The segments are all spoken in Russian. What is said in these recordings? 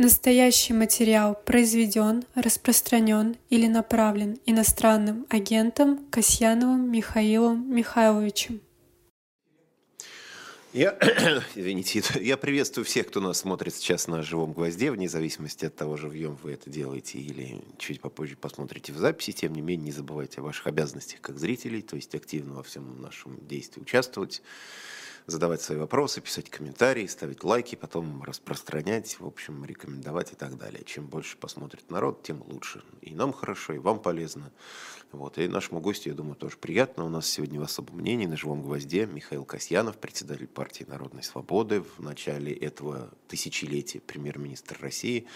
Настоящий материал произведен, распространен или направлен иностранным агентом Касьяновым Михаилом Михайловичем. Я, извините, я приветствую всех, кто нас смотрит сейчас на живом гвозде, вне зависимости от того, живьем вы это делаете или чуть попозже посмотрите в записи. Тем не менее, не забывайте о ваших обязанностях как зрителей, то есть активно во всем нашем действии участвовать задавать свои вопросы, писать комментарии, ставить лайки, потом распространять, в общем, рекомендовать и так далее. Чем больше посмотрит народ, тем лучше. И нам хорошо, и вам полезно. Вот. И нашему гостю, я думаю, тоже приятно. У нас сегодня в особом мнении на живом гвозде Михаил Касьянов, председатель партии Народной Свободы, в начале этого тысячелетия премьер-министр России.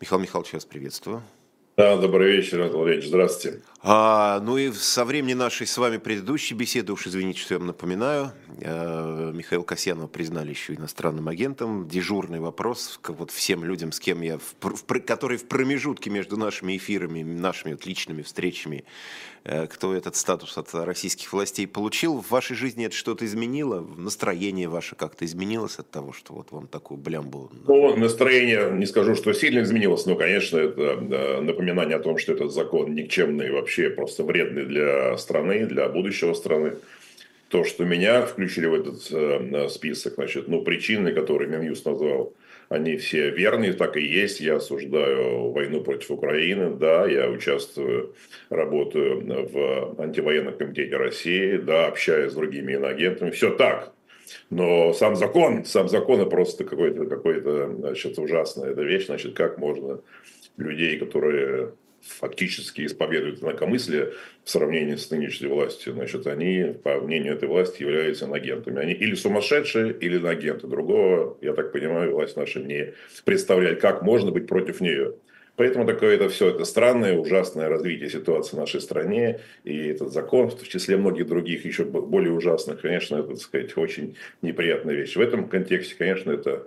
Михаил Михайлович, я вас приветствую. Да, добрый вечер, Анатолий Владимирович, здравствуйте. А, ну и со времени нашей с вами предыдущей беседы, уж извините, что я вам напоминаю, э, Михаил Касьянова признали еще иностранным агентом. Дежурный вопрос вот всем людям, с кем я, в, в, которые в промежутке между нашими эфирами, нашими вот личными встречами, кто этот статус от российских властей получил. В вашей жизни это что-то изменило? Настроение ваше как-то изменилось от того, что вот вам такую блямбу? Ну, настроение, не скажу, что сильно изменилось, но, конечно, это напоминание о том, что этот закон никчемный вообще просто вредный для страны, для будущего страны. То, что меня включили в этот э, список, значит, ну, причины, которые Минюст назвал, они все верные, так и есть. Я осуждаю войну против Украины, да, я участвую, работаю в антивоенном комитете России, да, общаюсь с другими иноагентами. Все так. Но сам закон, сам закон это просто какой-то, какой-то, значит, ужасная эта вещь. Значит, как можно людей, которые фактически исповедуют инакомыслие в сравнении с нынешней властью, значит, они, по мнению этой власти, являются инагентами. Они или сумасшедшие, или инагенты. Другого, я так понимаю, власть наша не представляет, как можно быть против нее. Поэтому такое это все это странное, ужасное развитие ситуации в нашей стране. И этот закон, в числе многих других еще более ужасных, конечно, это, так сказать, очень неприятная вещь. В этом контексте, конечно, это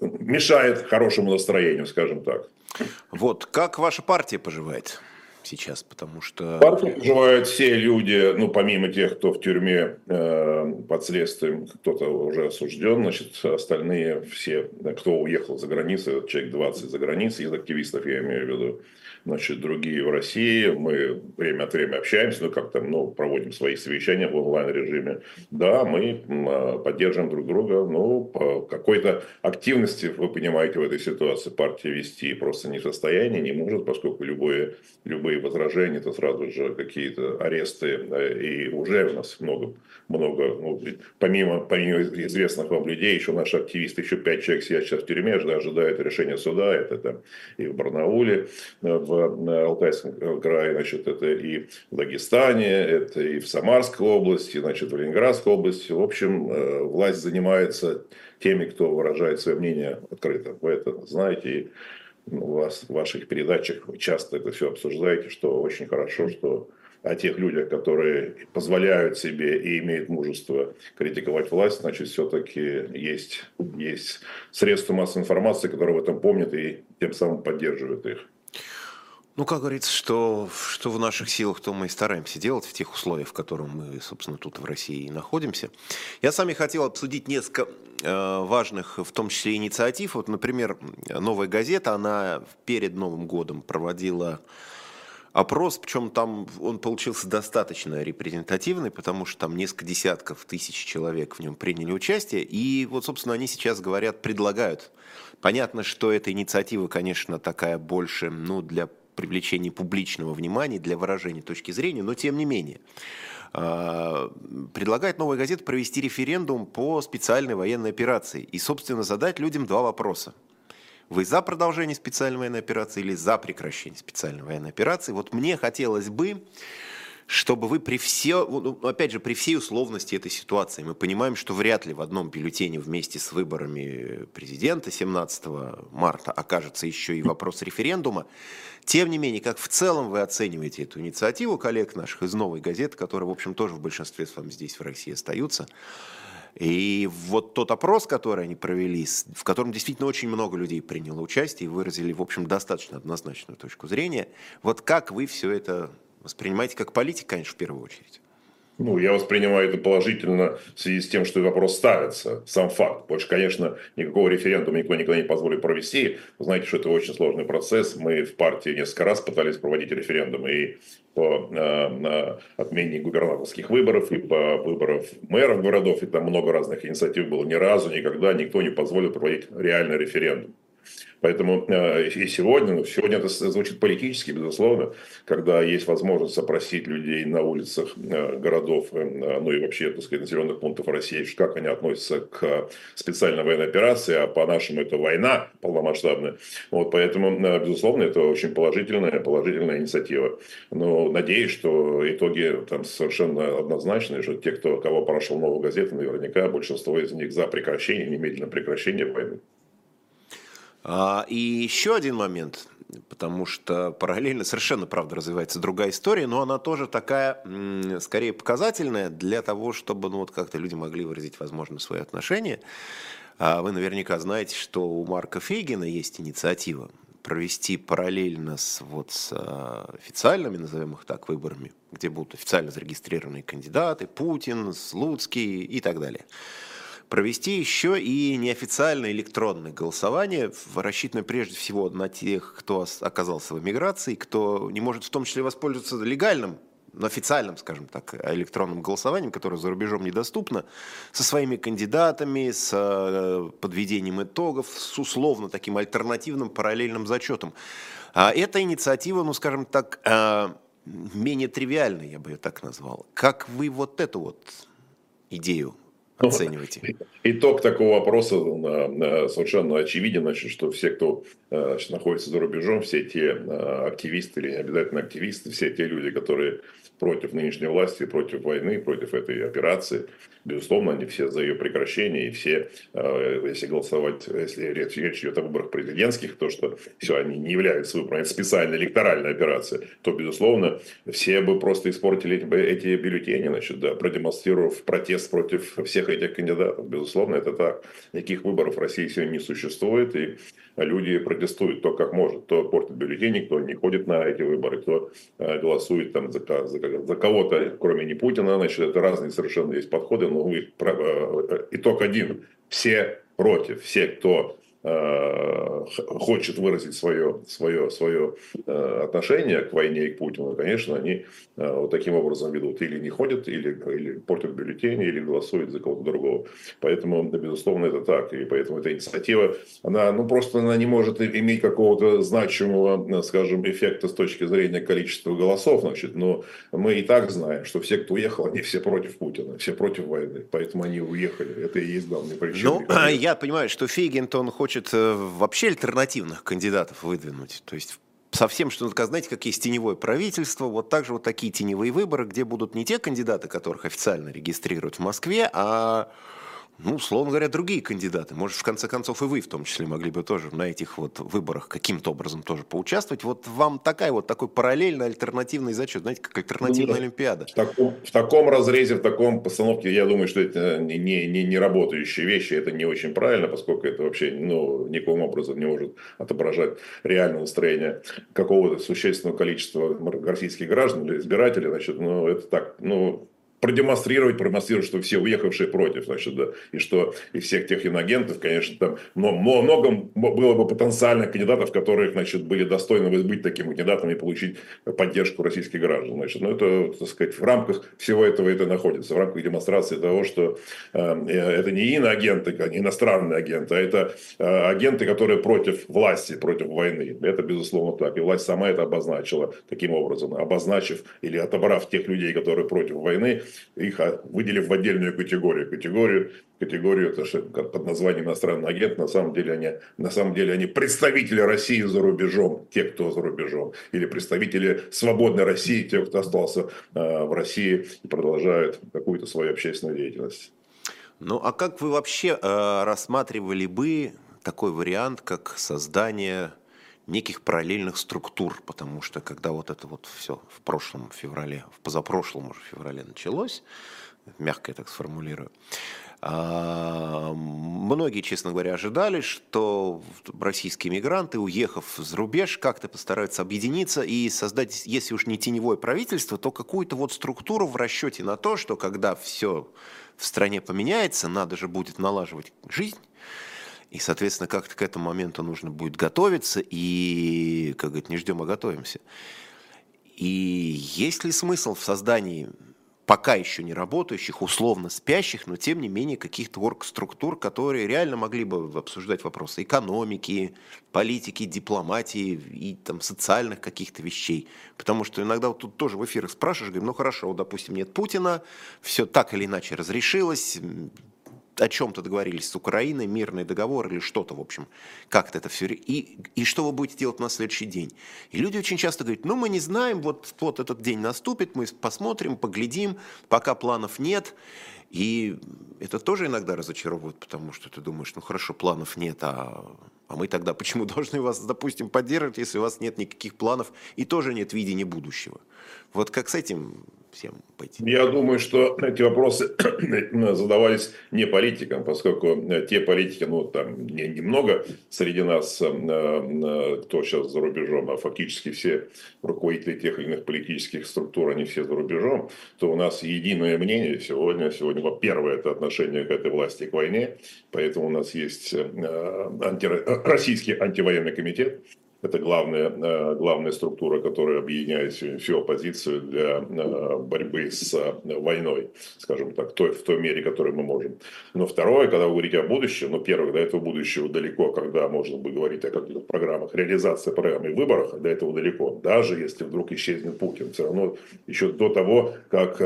мешает хорошему настроению, скажем так. Вот, как ваша партия поживает? сейчас, потому что... Партию поживают все люди, ну, помимо тех, кто в тюрьме э, под следствием, кто-то уже осужден, значит, остальные все, кто уехал за границу, человек 20 за границей, из активистов я имею в виду, значит, другие в России. Мы время от времени общаемся, ну, как-то, ну, проводим свои совещания в онлайн-режиме. Да, мы а, поддерживаем друг друга, ну, по какой-то активности, вы понимаете, в этой ситуации партия вести просто не в состоянии, не может, поскольку любое, любые возражения, это сразу же какие-то аресты, и уже у нас много, много ну, помимо, помимо известных вам людей, еще наши активисты, еще пять человек сидят сейчас в тюрьме, ожидают решения суда, это там и в Барнауле, в в Алтайском крае, значит, это и в Дагестане, это и в Самарской области, значит, в Ленинградской области. В общем, э, власть занимается теми, кто выражает свое мнение открыто. Вы это знаете, и у вас в ваших передачах вы часто это все обсуждаете, что очень хорошо, что о тех людях, которые позволяют себе и имеют мужество критиковать власть, значит, все-таки есть, есть средства массовой информации, которые в этом помнят и тем самым поддерживают их. Ну, как говорится, что, что в наших силах, то мы и стараемся делать в тех условиях, в которых мы, собственно, тут в России и находимся. Я сами хотел обсудить несколько э, важных, в том числе, инициатив. Вот, например, «Новая газета», она перед Новым годом проводила опрос, причем там он получился достаточно репрезентативный, потому что там несколько десятков тысяч человек в нем приняли участие, и вот, собственно, они сейчас говорят, предлагают. Понятно, что эта инициатива, конечно, такая больше, ну, для привлечения публичного внимания, для выражения точки зрения, но тем не менее. А, предлагает «Новая газета» провести референдум по специальной военной операции и, собственно, задать людям два вопроса. Вы за продолжение специальной военной операции или за прекращение специальной военной операции? Вот мне хотелось бы, чтобы вы при все, ну, опять же, при всей условности этой ситуации, мы понимаем, что вряд ли в одном бюллетене вместе с выборами президента 17 марта окажется еще и вопрос референдума. Тем не менее, как в целом вы оцениваете эту инициативу коллег наших из «Новой газеты», которые, в общем, тоже в большинстве с вами здесь, в России, остаются, и вот тот опрос, который они провели, в котором действительно очень много людей приняло участие и выразили, в общем, достаточно однозначную точку зрения, вот как вы все это Воспринимаете как политик, конечно, в первую очередь. Ну, я воспринимаю это положительно в связи с тем, что вопрос ставится, сам факт. Больше, конечно, никакого референдума никто никогда не позволит провести. Вы знаете, что это очень сложный процесс. Мы в партии несколько раз пытались проводить референдумы и по э, отмене губернаторских выборов, и по выборам мэров городов, и там много разных инициатив было. Ни разу, никогда никто не позволил проводить реальный референдум. Поэтому э, и сегодня, ну, сегодня это звучит политически, безусловно, когда есть возможность опросить людей на улицах э, городов, э, ну и вообще, так сказать, населенных пунктов России, как они относятся к специальной военной операции, а по-нашему это война полномасштабная. Вот, поэтому, безусловно, это очень положительная, положительная инициатива. Но надеюсь, что итоги там совершенно однозначные, что те, кто, кого прошел новую газету, наверняка большинство из них за прекращение, немедленное прекращение войны. А, и еще один момент, потому что параллельно совершенно, правда, развивается другая история, но она тоже такая, скорее, показательная для того, чтобы, ну, вот как-то люди могли выразить, возможно, свои отношения. А вы наверняка знаете, что у Марка Фейгина есть инициатива провести параллельно с, вот, с а, официальными, назовем их так, выборами, где будут официально зарегистрированные кандидаты, Путин, Слуцкий и так далее провести еще и неофициальное электронное голосование, рассчитанное прежде всего на тех, кто оказался в эмиграции, кто не может в том числе воспользоваться легальным но официальным, скажем так, электронным голосованием, которое за рубежом недоступно, со своими кандидатами, с э, подведением итогов, с условно таким альтернативным параллельным зачетом. А эта инициатива, ну, скажем так, э, менее тривиальная, я бы ее так назвал. Как вы вот эту вот идею ну, оцениваете? Итог такого вопроса совершенно очевиден, значит, что все, кто э, значит, находится за рубежом, все те э, активисты или обязательно активисты, все те люди, которые против нынешней власти, против войны, против этой операции. Безусловно, они все за ее прекращение, и все, э, если голосовать, если речь, идет о выборах президентских, то, что все, они не являются выборами, это специальная электоральная операция, то, безусловно, все бы просто испортили эти бюллетени, значит, да, продемонстрировав протест против всех этих кандидатов. Безусловно, это так. Никаких выборов в России сегодня не существует, и люди протестуют кто как может. Кто портит бюллетени, кто не ходит на эти выборы, кто э, голосует там за, за, за кого-то, кроме не Путина. Значит, это разные совершенно есть подходы, но э, э, итог один. Все против, все, кто хочет выразить свое, свое, свое э, отношение к войне и к Путину, конечно, они э, вот таким образом ведут. Или не ходят, или, или портят бюллетени, или голосуют за кого-то другого. Поэтому, безусловно, это так. И поэтому эта инициатива, она ну, просто она не может иметь какого-то значимого, скажем, эффекта с точки зрения количества голосов. Значит, но мы и так знаем, что все, кто уехал, они все против Путина, все против войны. Поэтому они уехали. Это и есть главная причина. Ну, я понимаю, что Фейгин-то он хочет хочет э, вообще альтернативных кандидатов выдвинуть. То есть совсем, что знаете, как есть теневое правительство, вот также вот такие теневые выборы, где будут не те кандидаты, которых официально регистрируют в Москве, а ну, условно говоря, другие кандидаты. Может, в конце концов, и вы в том числе могли бы тоже на этих вот выборах каким-то образом тоже поучаствовать. Вот вам такая вот такой параллельный альтернативный зачет, знаете, как альтернативная ну, Олимпиада. В таком, в таком разрезе, в таком постановке, я думаю, что это не, не, не работающие вещи, это не очень правильно, поскольку это вообще ну, никаким образом не может отображать реальное настроение какого-то существенного количества российских граждан или избирателей. Значит, ну, это так, ну, продемонстрировать, продемонстрировать, что все уехавшие против, значит, да, и что и всех тех иногентов, конечно, там но, но много было бы потенциальных кандидатов, которые, значит, были достойны быть такими кандидатами и получить поддержку российских граждан, значит, но это, так сказать, в рамках всего этого это находится, в рамках демонстрации того, что э, это не иноагенты, не иностранные агенты, а это э, агенты, которые против власти, против войны, это безусловно так, и власть сама это обозначила таким образом, обозначив или отобрав тех людей, которые против войны, их выделив в отдельную категорию. Категорию, категорию это что, под названием иностранный агент, на самом деле они, на самом деле они представители России за рубежом, те, кто за рубежом, или представители свободной России, те, кто остался э, в России и продолжают какую-то свою общественную деятельность. Ну, а как вы вообще э, рассматривали бы такой вариант, как создание неких параллельных структур, потому что когда вот это вот все в прошлом феврале, в позапрошлом уже феврале началось, мягко я так сформулирую, А, многие, честно говоря, ожидали, что российские мигранты, уехав за рубеж, как-то постараются объединиться и создать, если уж не теневое правительство, то какую-то вот структуру в расчете на то, что когда все в стране поменяется, надо же будет налаживать жизнь, и, соответственно, как-то к этому моменту нужно будет готовиться, и, как говорит, не ждем, а готовимся. И есть ли смысл в создании пока еще не работающих, условно спящих, но тем не менее каких-то оргструктур, которые реально могли бы обсуждать вопросы экономики, политики, дипломатии и там социальных каких-то вещей. Потому что иногда вот тут тоже в эфирах спрашиваешь, говорим, ну хорошо, вот, допустим, нет Путина, все так или иначе разрешилось, о чем-то договорились с Украиной, мирный договор или что-то, в общем, как-то это все. И, и что вы будете делать на следующий день? И люди очень часто говорят, ну мы не знаем, вот, вот этот день наступит, мы посмотрим, поглядим, пока планов нет. И это тоже иногда разочаровывает, потому что ты думаешь, ну хорошо, планов нет, а, а мы тогда почему должны вас, допустим, поддерживать, если у вас нет никаких планов и тоже нет видения будущего? Вот как с этим всем пойти? Я думаю, что эти вопросы задавались не политикам, поскольку те политики, ну там не, немного среди нас, э, э, кто сейчас за рубежом, а фактически все руководители тех или иных политических структур, они все за рубежом, то у нас единое мнение сегодня. Сегодня, во первое, это отношение к этой власти, к войне, поэтому у нас есть э, анти, российский антивоенный комитет, это главная, э, главная структура, которая объединяет всю оппозицию для э, борьбы с э, войной, скажем так, той, в той мере, которой мы можем. Но второе, когда вы говорите о будущем, ну, первое, до этого будущего далеко, когда можно бы говорить о каких-то программах, реализация программы и выборах, до этого далеко. Даже если вдруг исчезнет Путин, все равно еще до того, как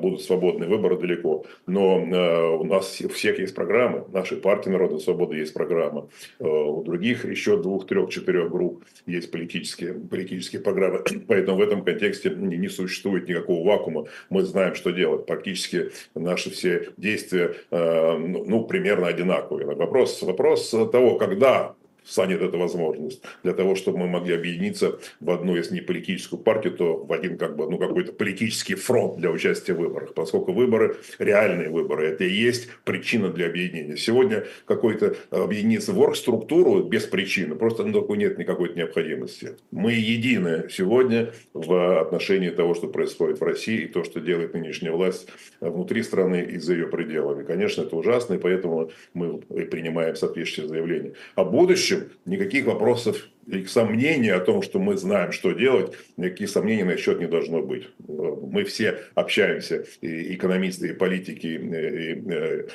будут свободные выборы, далеко. Но у нас у всех есть программы, нашей партии Народной Свободы есть программа, у других еще двух, трех, четырех групп есть политические, политические программы. Поэтому в этом контексте не, не существует никакого вакуума. Мы знаем, что делать. Практически наши все действия э, ну, ну, примерно одинаковые. Вопрос, вопрос того, когда станет эта возможность для того, чтобы мы могли объединиться в одну, если не политическую партию, то в один как бы, ну, какой-то политический фронт для участия в выборах, поскольку выборы, реальные выборы, это и есть причина для объединения. Сегодня какой-то объединиться в оргструктуру без причины, просто на такой нет никакой необходимости. Мы едины сегодня в отношении того, что происходит в России и то, что делает нынешняя власть внутри страны и за ее пределами. Конечно, это ужасно, и поэтому мы принимаем соответствующие заявления. О будущем будущем никаких вопросов и сомнений о том, что мы знаем, что делать, никаких сомнений на счет не должно быть. Мы все общаемся, и экономисты, и политики, и, и, э,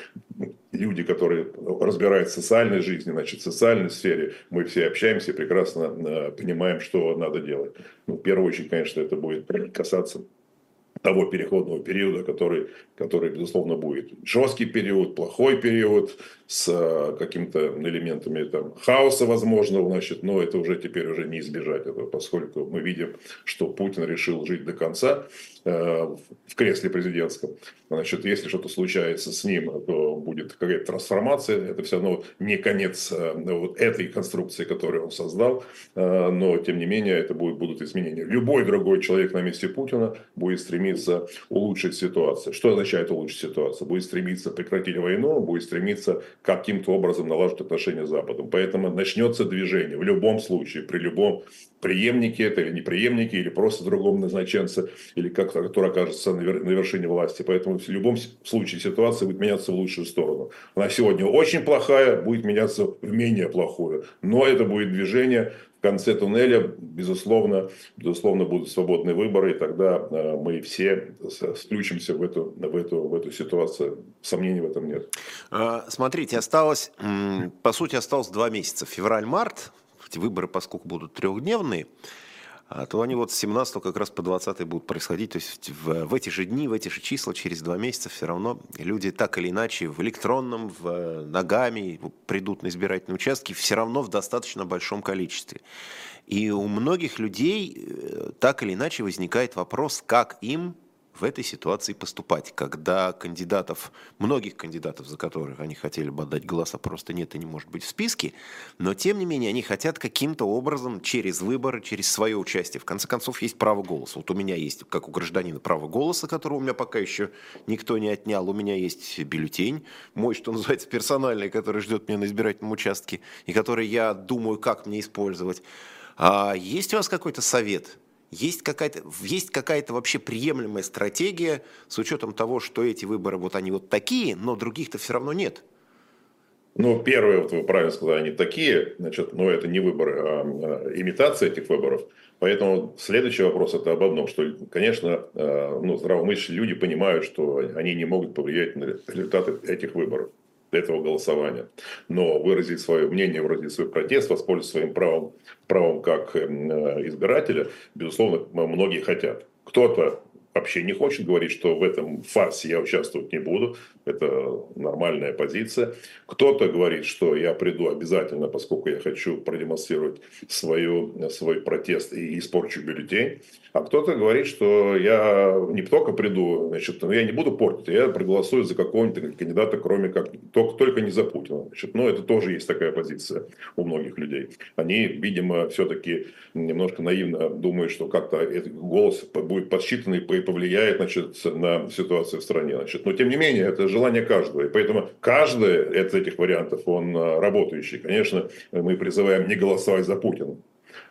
люди, которые разбираются в социальной жизни, значит, в социальной сфере, мы все общаемся прекрасно э, понимаем, что надо делать. Ну, в первую очередь, конечно, это будет касаться того переходного периода, который, который, безусловно, будет. Жесткий период, плохой период, с э, какими-то элементами там, хаоса возможного, значит, но это уже теперь уже не избежать этого, поскольку мы видим, что Путин решил жить до конца в кресле президентском. Значит, если что-то случается с ним, то будет какая-то трансформация. Это все равно не конец э, вот этой конструкции, которую он создал, э, но тем не менее это будет, будут изменения. Любой другой человек на месте Путина будет стремиться улучшить ситуацию. Что означает улучшить ситуацию? Будет стремиться прекратить войну, будет стремиться каким-то образом налаживать отношения с Западом. Поэтому начнется движение в любом случае, при любом преемнике это или не преемнике, или просто другом назначенце, или как который окажется на вершине власти. Поэтому в любом случае ситуация будет меняться в лучшую сторону. Она сегодня очень плохая, будет меняться в менее плохую. Но это будет движение в конце туннеля, безусловно, безусловно, будут свободные выборы, и тогда э, мы все включимся в эту, в эту, в эту ситуацию. Сомнений в этом нет. А, смотрите, осталось, по сути, осталось два месяца. Февраль-март, выборы, поскольку будут трехдневные, а, то они вот с 17 как раз по 20 будут происходить. То есть в, в эти же дни, в эти же числа, через два месяца все равно люди так или иначе в электронном, в э, ногами придут на избирательные участки все равно в достаточно большом количестве. И у многих людей э, так или иначе возникает вопрос, как им в этой ситуации поступать, когда кандидатов, многих кандидатов, за которых они хотели бы отдать голоса, просто нет и не может быть в списке, но тем не менее они хотят каким-то образом через выборы, через свое участие. В конце концов, есть право голоса. Вот у меня есть, как у гражданина, право голоса, которого у меня пока еще никто не отнял. У меня есть бюллетень, мой, что называется, персональный, который ждет меня на избирательном участке, и который я думаю, как мне использовать. А есть у вас какой-то совет? Есть какая-то, есть какая-то вообще приемлемая стратегия с учетом того, что эти выборы вот они вот такие, но других-то все равно нет? Ну, первые, вот вы правильно сказали, они такие, значит, но это не выборы, а, а имитация этих выборов. Поэтому следующий вопрос это об одном, что, конечно, а, ну, здравомыслящие люди понимают, что они не могут повлиять на результаты этих выборов этого голосования. Но выразить свое мнение, выразить свой протест, воспользоваться своим правом, правом как эм, избирателя, безусловно, многие хотят. Кто-то вообще не хочет говорить, что в этом фарсе я участвовать не буду. Это нормальная позиция. Кто-то говорит, что я приду обязательно, поскольку я хочу продемонстрировать свою, свой протест и испорчу бюллетень. А кто-то говорит, что я не только приду, значит, но я не буду портить, я проголосую за какого-нибудь кандидата, кроме как, только, только не за Путина. Значит, но это тоже есть такая позиция у многих людей. Они, видимо, все-таки немножко наивно думают, что как-то этот голос будет подсчитан и повлияет значит, на ситуацию в стране. Значит. Но тем не менее, это желание каждого. И поэтому каждый из этих вариантов, он а, работающий. Конечно, мы призываем не голосовать за Путина.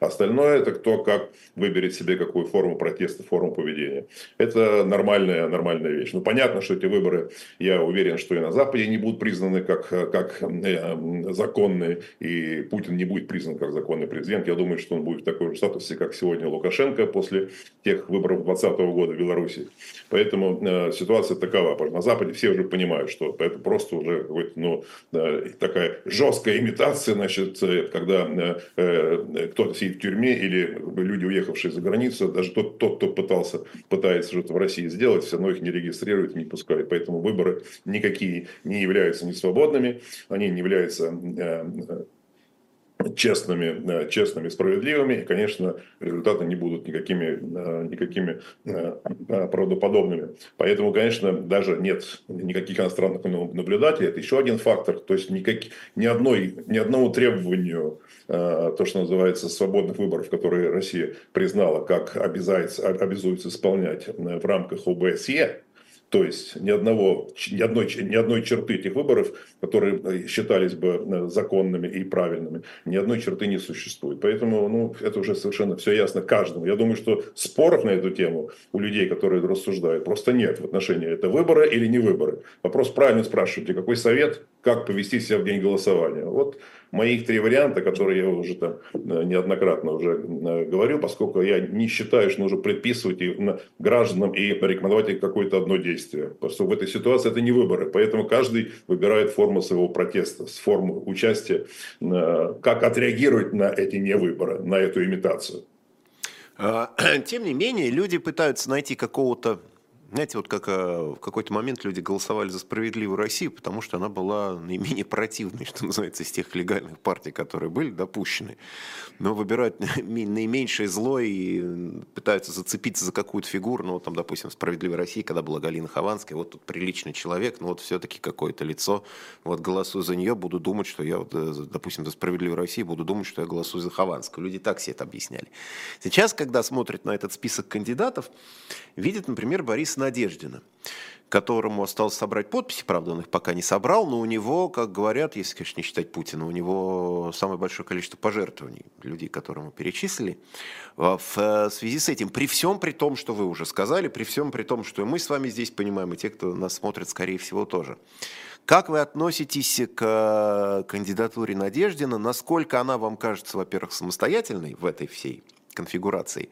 Остальное это кто как выберет себе какую форму протеста, форму поведения. Это нормальная, нормальная вещь. Ну, понятно, что эти выборы, я уверен, что и на Западе не будут признаны как, как э, законные, и Путин не будет признан как законный президент. Я думаю, что он будет в таком же статусе, как сегодня Лукашенко после тех выборов 2020 года в Беларуси. Поэтому э, ситуация такова. На Западе все уже понимают, что это просто уже ну, э, такая жесткая имитация, значит, э, когда э, э, кто-то сидит в тюрьме или люди, уехавшие за границу, даже тот, тот кто пытался, пытается что-то в России сделать, все равно их не регистрируют, не пускают. Поэтому выборы никакие не являются не свободными, они не являются э, честными, честными, справедливыми, и, конечно, результаты не будут никакими, э, никакими э, правдоподобными. Поэтому, конечно, даже нет никаких иностранных наблюдателей. Это еще один фактор. То есть никак, ни, одной, ни одному требованию, э, то, что называется, свободных выборов, которые Россия признала, как обязуется, обязуется исполнять в рамках ОБСЕ, то есть ни, одного, ни, одной, ни одной черты этих выборов, которые э, считались бы э, законными и правильными, ни одной черты не существует. Поэтому ну, это уже совершенно все ясно каждому. Я думаю, что споров на эту тему у людей, которые рассуждают, просто нет в отношении это выборы или не выборы. Вопрос правильно спрашиваете, какой совет, как повести себя в день голосования. Вот моих три варианта, которые я уже там э, неоднократно уже говорил, поскольку я не считаю, что нужно предписывать гражданам и рекомендовать какое-то одно действие. Потому что в этой ситуации это не выборы. Поэтому каждый выбирает форму своего протеста, форму участия, э, как отреагировать на эти невыборы, на эту имитацию. А, тем не менее, люди пытаются найти какого-то знаете, вот как э, в какой-то момент люди голосовали за справедливую Россию, потому что она была наименее противной, что называется, из тех легальных партий, которые были допущены. Но выбирают наименьшее зло и пытаются зацепиться за какую-то фигуру. Ну, вот там, допустим, в «Справедливой России», когда была Галина Хованская, вот тут приличный человек, но вот все-таки какое-то лицо. Вот голосую за нее, буду думать, что я, вот, э, допустим, за «Справедливую Россию», буду думать, что я голосую за Хованскую. Люди так себе это объясняли. Сейчас, когда смотрят на этот список кандидатов, видят, например, Бориса Надеждина, которому осталось собрать подписи, правда, он их пока не собрал, но у него, как говорят, если, конечно, не считать Путина, у него самое большое количество пожертвований, людей, которые мы перечислили. В э, связи с этим, при всем при том, что вы уже сказали, при всем при том, что и мы с вами здесь понимаем, и те, кто нас смотрит, скорее всего, тоже. Как вы относитесь к кандидатуре Надеждина? Насколько она вам кажется, во-первых, самостоятельной в этой всей конфигурации?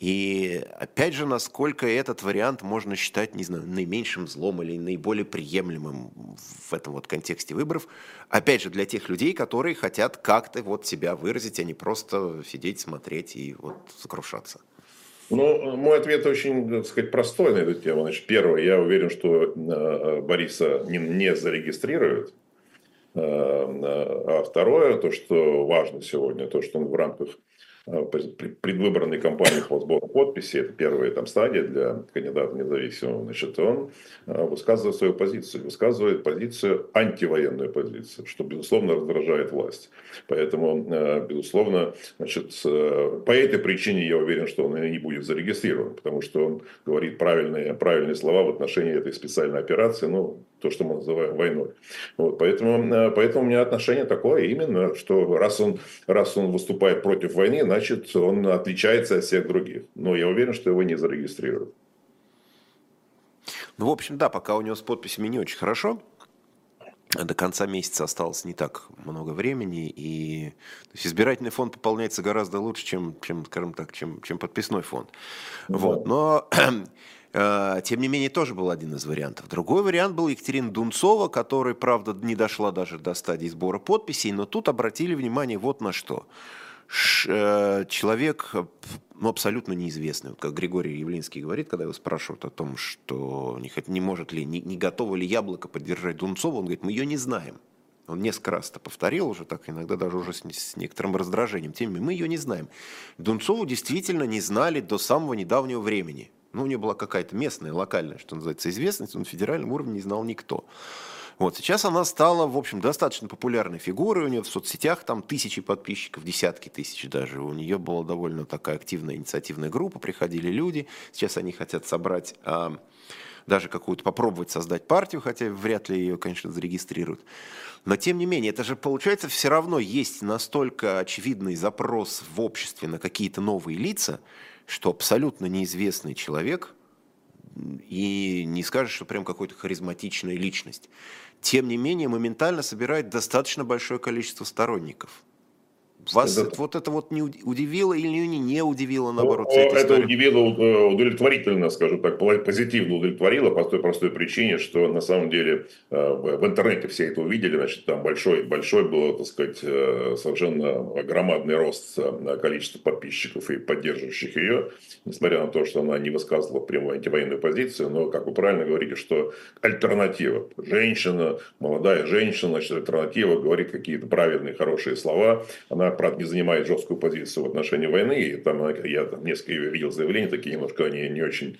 И опять же, насколько этот вариант можно считать, не знаю, наименьшим злом или наиболее приемлемым в этом вот контексте выборов. Опять же, для тех людей, которые хотят как-то вот себя выразить, а не просто сидеть, смотреть и вот сокрушаться. Ну, мой ответ очень, так сказать, простой на эту тему. Значит, первое, я уверен, что э, Бориса не, не зарегистрируют. Э, э, а второе, то, что важно сегодня, то, что он в рамках предвыборной кампании по сбору подписей, это первая там стадия для кандидата независимого, значит, он высказывает свою позицию, высказывает позицию, антивоенную позицию, что, безусловно, раздражает власть. Поэтому, безусловно, значит, по этой причине я уверен, что он и не будет зарегистрирован, потому что он говорит правильные, правильные слова в отношении этой специальной операции, ну, то, что мы называем войной. Вот, поэтому, поэтому у меня отношение такое именно, что раз он, раз он выступает против войны, значит, он отличается от всех других. Но я уверен, что его не зарегистрируют. Ну, в общем, да, пока у него с подписями не очень хорошо. До конца месяца осталось не так много времени, и то есть избирательный фонд пополняется гораздо лучше, чем, чем скажем так, чем, чем подписной фонд. Да. Вот. Но э, тем не менее, тоже был один из вариантов. Другой вариант был Екатерина Дунцова, которая, правда, не дошла даже до стадии сбора подписей, но тут обратили внимание вот на что – Э, человек ну, абсолютно неизвестный. Вот как Григорий Явлинский говорит, когда его спрашивают о том, что не, не может ли, не, не готово ли яблоко поддержать Дунцова, он говорит, мы ее не знаем. Он несколько раз это повторил уже так, иногда даже уже с, с некоторым раздражением. Тем не менее, мы ее не знаем. Дунцову действительно не знали до самого недавнего времени. Ну, у нее была какая-то местная, локальная, что называется, известность, но на федеральном уровне не знал никто. Вот, сейчас она стала, в общем, достаточно популярной фигурой, у нее в соцсетях там тысячи подписчиков, десятки тысяч даже. У нее была довольно такая активная инициативная группа, приходили люди, сейчас они хотят собрать а, даже какую-то попробовать создать партию, хотя вряд ли ее, конечно, зарегистрируют. Но тем не менее, это же получается все равно есть настолько очевидный запрос в обществе на какие-то новые лица, что абсолютно неизвестный человек и не скажешь, что прям какой-то харизматичная личность тем не менее моментально собирает достаточно большое количество сторонников. Вас это... вот это вот не удивило или не удивило, наоборот? Ну, это история? удивило э, удовлетворительно, скажем так, позитивно удовлетворило по той простой причине, что на самом деле э, в интернете все это увидели, значит, там большой, большой был, так сказать, э, совершенно громадный рост количества подписчиков и поддерживающих ее, несмотря на то, что она не высказывала прямую антивоенную позицию, но, как вы правильно говорите, что альтернатива. Женщина, молодая женщина, значит, альтернатива, говорит какие-то правильные, хорошие слова, она правда, не занимает жесткую позицию в отношении войны. И там я там несколько видел заявлений, такие немножко они не очень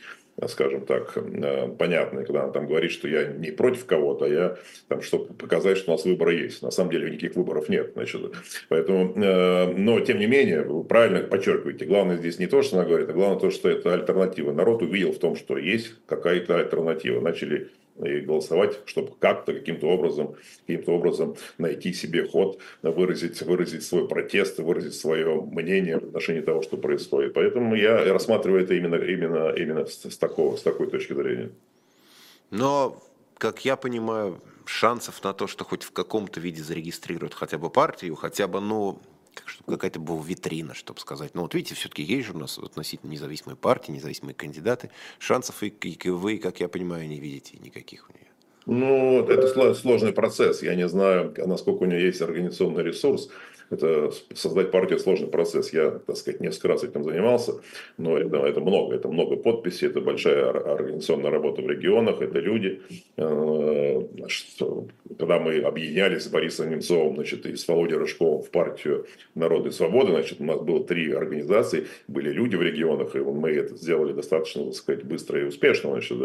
скажем так, э, понятные, когда она там говорит, что я не против кого-то, а я там, чтобы показать, что у нас выборы есть. На самом деле никаких выборов нет. Значит, поэтому, э, но тем не менее, вы правильно подчеркиваете, главное здесь не то, что она говорит, а главное то, что это альтернатива. Народ увидел в том, что есть какая-то альтернатива. Начали и голосовать, чтобы как-то, каким-то образом, каким-то образом найти себе ход, выразить, выразить свой протест, выразить свое мнение в отношении того, что происходит. Поэтому я рассматриваю это именно, именно, именно с, такого, с такой точки зрения. Но, как я понимаю, шансов на то, что хоть в каком-то виде зарегистрируют хотя бы партию, хотя бы, ну, какая-то была витрина, чтобы сказать, ну вот видите, все-таки есть же у нас относительно независимые партии, независимые кандидаты, шансов и, и вы, как я понимаю, не видите никаких у нее. Ну, это сложный процесс. Я не знаю, насколько у нее есть организационный ресурс это создать партию сложный процесс. Я, так сказать, несколько раз этим занимался, но это, это много, это много подписей, это большая организационная работа в регионах, это люди. Э, когда мы объединялись с Борисом Немцовым значит, и с Володей Рыжковым в партию «Народ и свобода», значит, у нас было три организации, были люди в регионах, и мы это сделали достаточно, так сказать, быстро и успешно. Значит,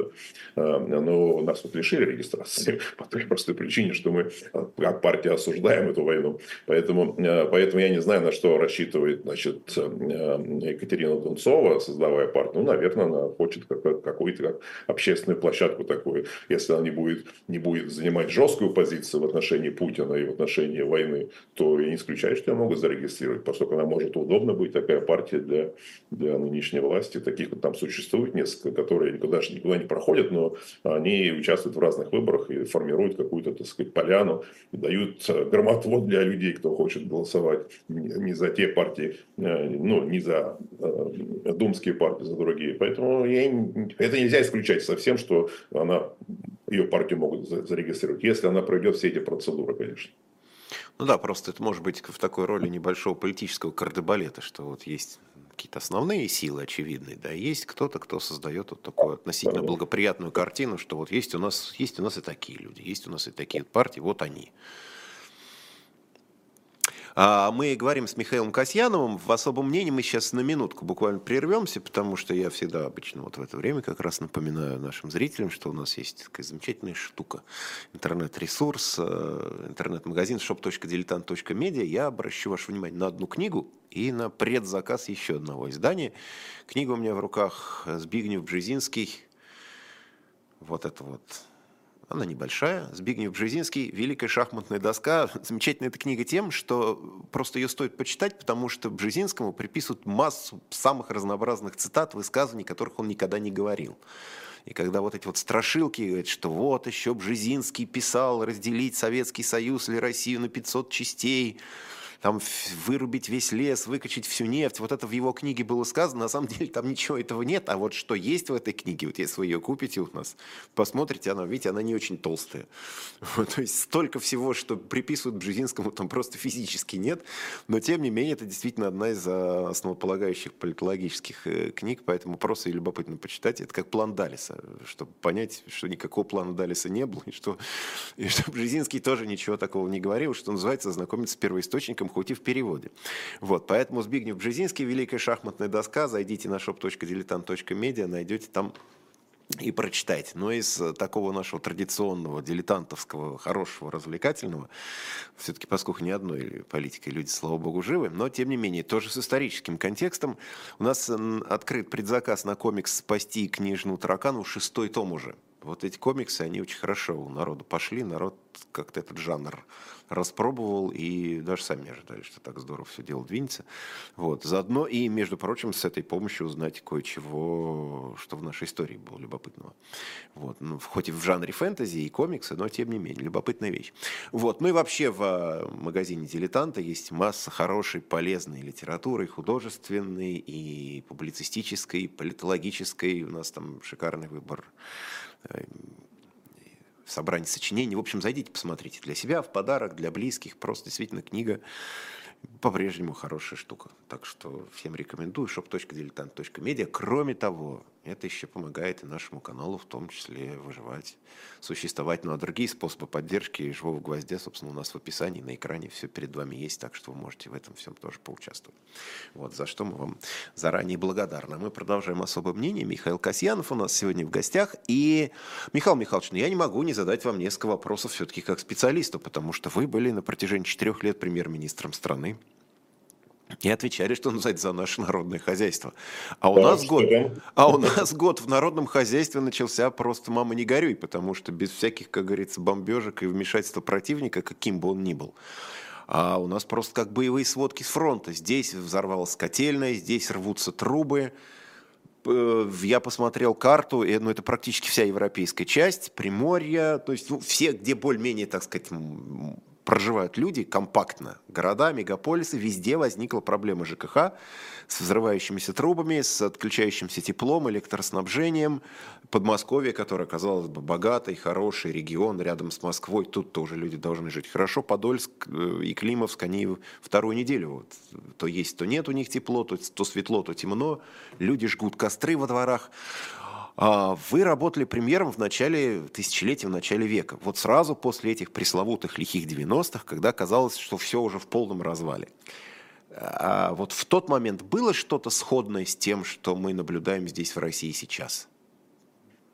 э, но нас вот лишили регистрации по той простой причине, что мы как партия осуждаем эту войну. Поэтому Э, поэтому я не знаю, на что рассчитывает значит, э, Екатерина Дунцова, создавая партию. Ну, наверное, она хочет какую-то как общественную площадку такую. Если она не будет, не будет занимать жесткую позицию в отношении Путина и в отношении войны, то я не исключаю, что ее могут зарегистрировать, поскольку она может удобно быть такая партия для, для нынешней власти. Таких там существует несколько, которые никуда, никуда не проходят, но они участвуют в разных выборах и формируют какую-то, так сказать, поляну, и дают э, громотвод для людей, кто хочет голосовать голосовать не за те партии, э, ну, не за э, думские партии, за другие. Поэтому это нельзя исключать совсем, что она, ее партию могут зарегистрировать, если она пройдет все эти процедуры, конечно. Ну да, просто это может быть в такой роли небольшого политического кардебалета, что вот есть какие-то основные силы очевидные, да, есть кто-то, кто создает вот такую относительно благоприятную картину, что вот есть у нас, есть у нас и такие люди, есть у нас и такие партии, вот они. А мы говорим с Михаилом Касьяновым. В особом мнении мы сейчас на минутку буквально прервемся, потому что я всегда обычно вот в это время как раз напоминаю нашим зрителям, что у нас есть такая замечательная штука. Интернет-ресурс, э, интернет-магазин shop.diletant.media. Я обращу ваше внимание на одну книгу и на предзаказ еще одного издания. Книга у меня в руках Збигнев Бжезинский. Вот это вот она небольшая. Збигнев Бжезинский «Великая шахматная доска». Замечательная эта книга тем, что просто ее стоит почитать, потому что Бжезинскому приписывают массу самых разнообразных цитат, высказываний, которых он никогда не говорил. И когда вот эти вот страшилки говорят, что вот еще Бжезинский писал разделить Советский Союз или Россию на 500 частей, там вырубить весь лес, выкачать всю нефть. Вот это в его книге было сказано. На самом деле там ничего этого нет. А вот что есть в этой книге, вот если вы ее купите у нас, посмотрите, она, видите, она не очень толстая. Вот, то есть столько всего, что приписывают Бжезинскому, там просто физически нет. Но тем не менее, это действительно одна из а, основополагающих политологических э, книг, поэтому просто и любопытно почитать. Это как план Далиса, чтобы понять, что никакого плана Далиса не было, и что, и что Бжезинский тоже ничего такого не говорил, что называется, знакомиться с первоисточником хоть и в переводе. Вот, поэтому Збигнев Бжезинский, «Великая шахматная доска», зайдите на shop.diletant.media, найдете там и прочитайте. Но из такого нашего традиционного, дилетантовского, хорошего, развлекательного, все-таки поскольку ни одной политикой люди, слава богу, живы, но тем не менее, тоже с историческим контекстом. У нас открыт предзаказ на комикс «Спасти книжную таракану», шестой том уже. Вот эти комиксы, они очень хорошо у народа пошли, народ как-то этот жанр распробовал, и даже сами ожидали, что так здорово все дело двинется. Вот. Заодно и, между прочим, с этой помощью узнать кое-чего, что в нашей истории было любопытного. Вот. Ну, хоть и в жанре фэнтези и комиксы, но тем не менее, любопытная вещь. Вот. Ну и вообще в а, магазине «Дилетанта» есть масса хорошей, полезной литературы, художественной, и публицистической, и политологической. У нас там шикарный выбор собрание сочинений. В общем, зайдите, посмотрите для себя, в подарок, для близких. Просто действительно книга по-прежнему хорошая штука. Так что всем рекомендую shop.diletant.media. Кроме того, это еще помогает и нашему каналу в том числе выживать, существовать. Ну а другие способы поддержки живого гвоздя, собственно, у нас в описании, на экране все перед вами есть, так что вы можете в этом всем тоже поучаствовать. Вот, за что мы вам заранее благодарны. Мы продолжаем особое мнение. Михаил Касьянов у нас сегодня в гостях. И, Михаил Михайлович, ну я не могу не задать вам несколько вопросов все-таки как специалисту, потому что вы были на протяжении четырех лет премьер-министром страны и отвечали, что называется, за наше народное хозяйство. А у, да, нас год, а у нас год в народном хозяйстве начался просто «мама, не горюй», потому что без всяких, как говорится, бомбежек и вмешательства противника, каким бы он ни был. А у нас просто как боевые сводки с фронта. Здесь взорвалась котельная, здесь рвутся трубы. Э, я посмотрел карту, и, ну, это практически вся европейская часть, Приморье, то есть ну, все, где более-менее, так сказать, проживают люди компактно. Города, мегаполисы, везде возникла проблема ЖКХ с взрывающимися трубами, с отключающимся теплом, электроснабжением. Подмосковье, которое, казалось бы, богатый, хороший регион рядом с Москвой, тут тоже люди должны жить хорошо. Подольск э, и Климовск, они вторую неделю вот, то есть, то нет у них тепло, то, то светло, то темно. Люди жгут костры во дворах. А, вы работали премьером в начале тысячелетия, в начале века. Вот сразу после этих пресловутых лихих 90-х, когда казалось, что все уже в полном развале. А вот в тот момент было что-то сходное с тем, что мы наблюдаем здесь в России сейчас?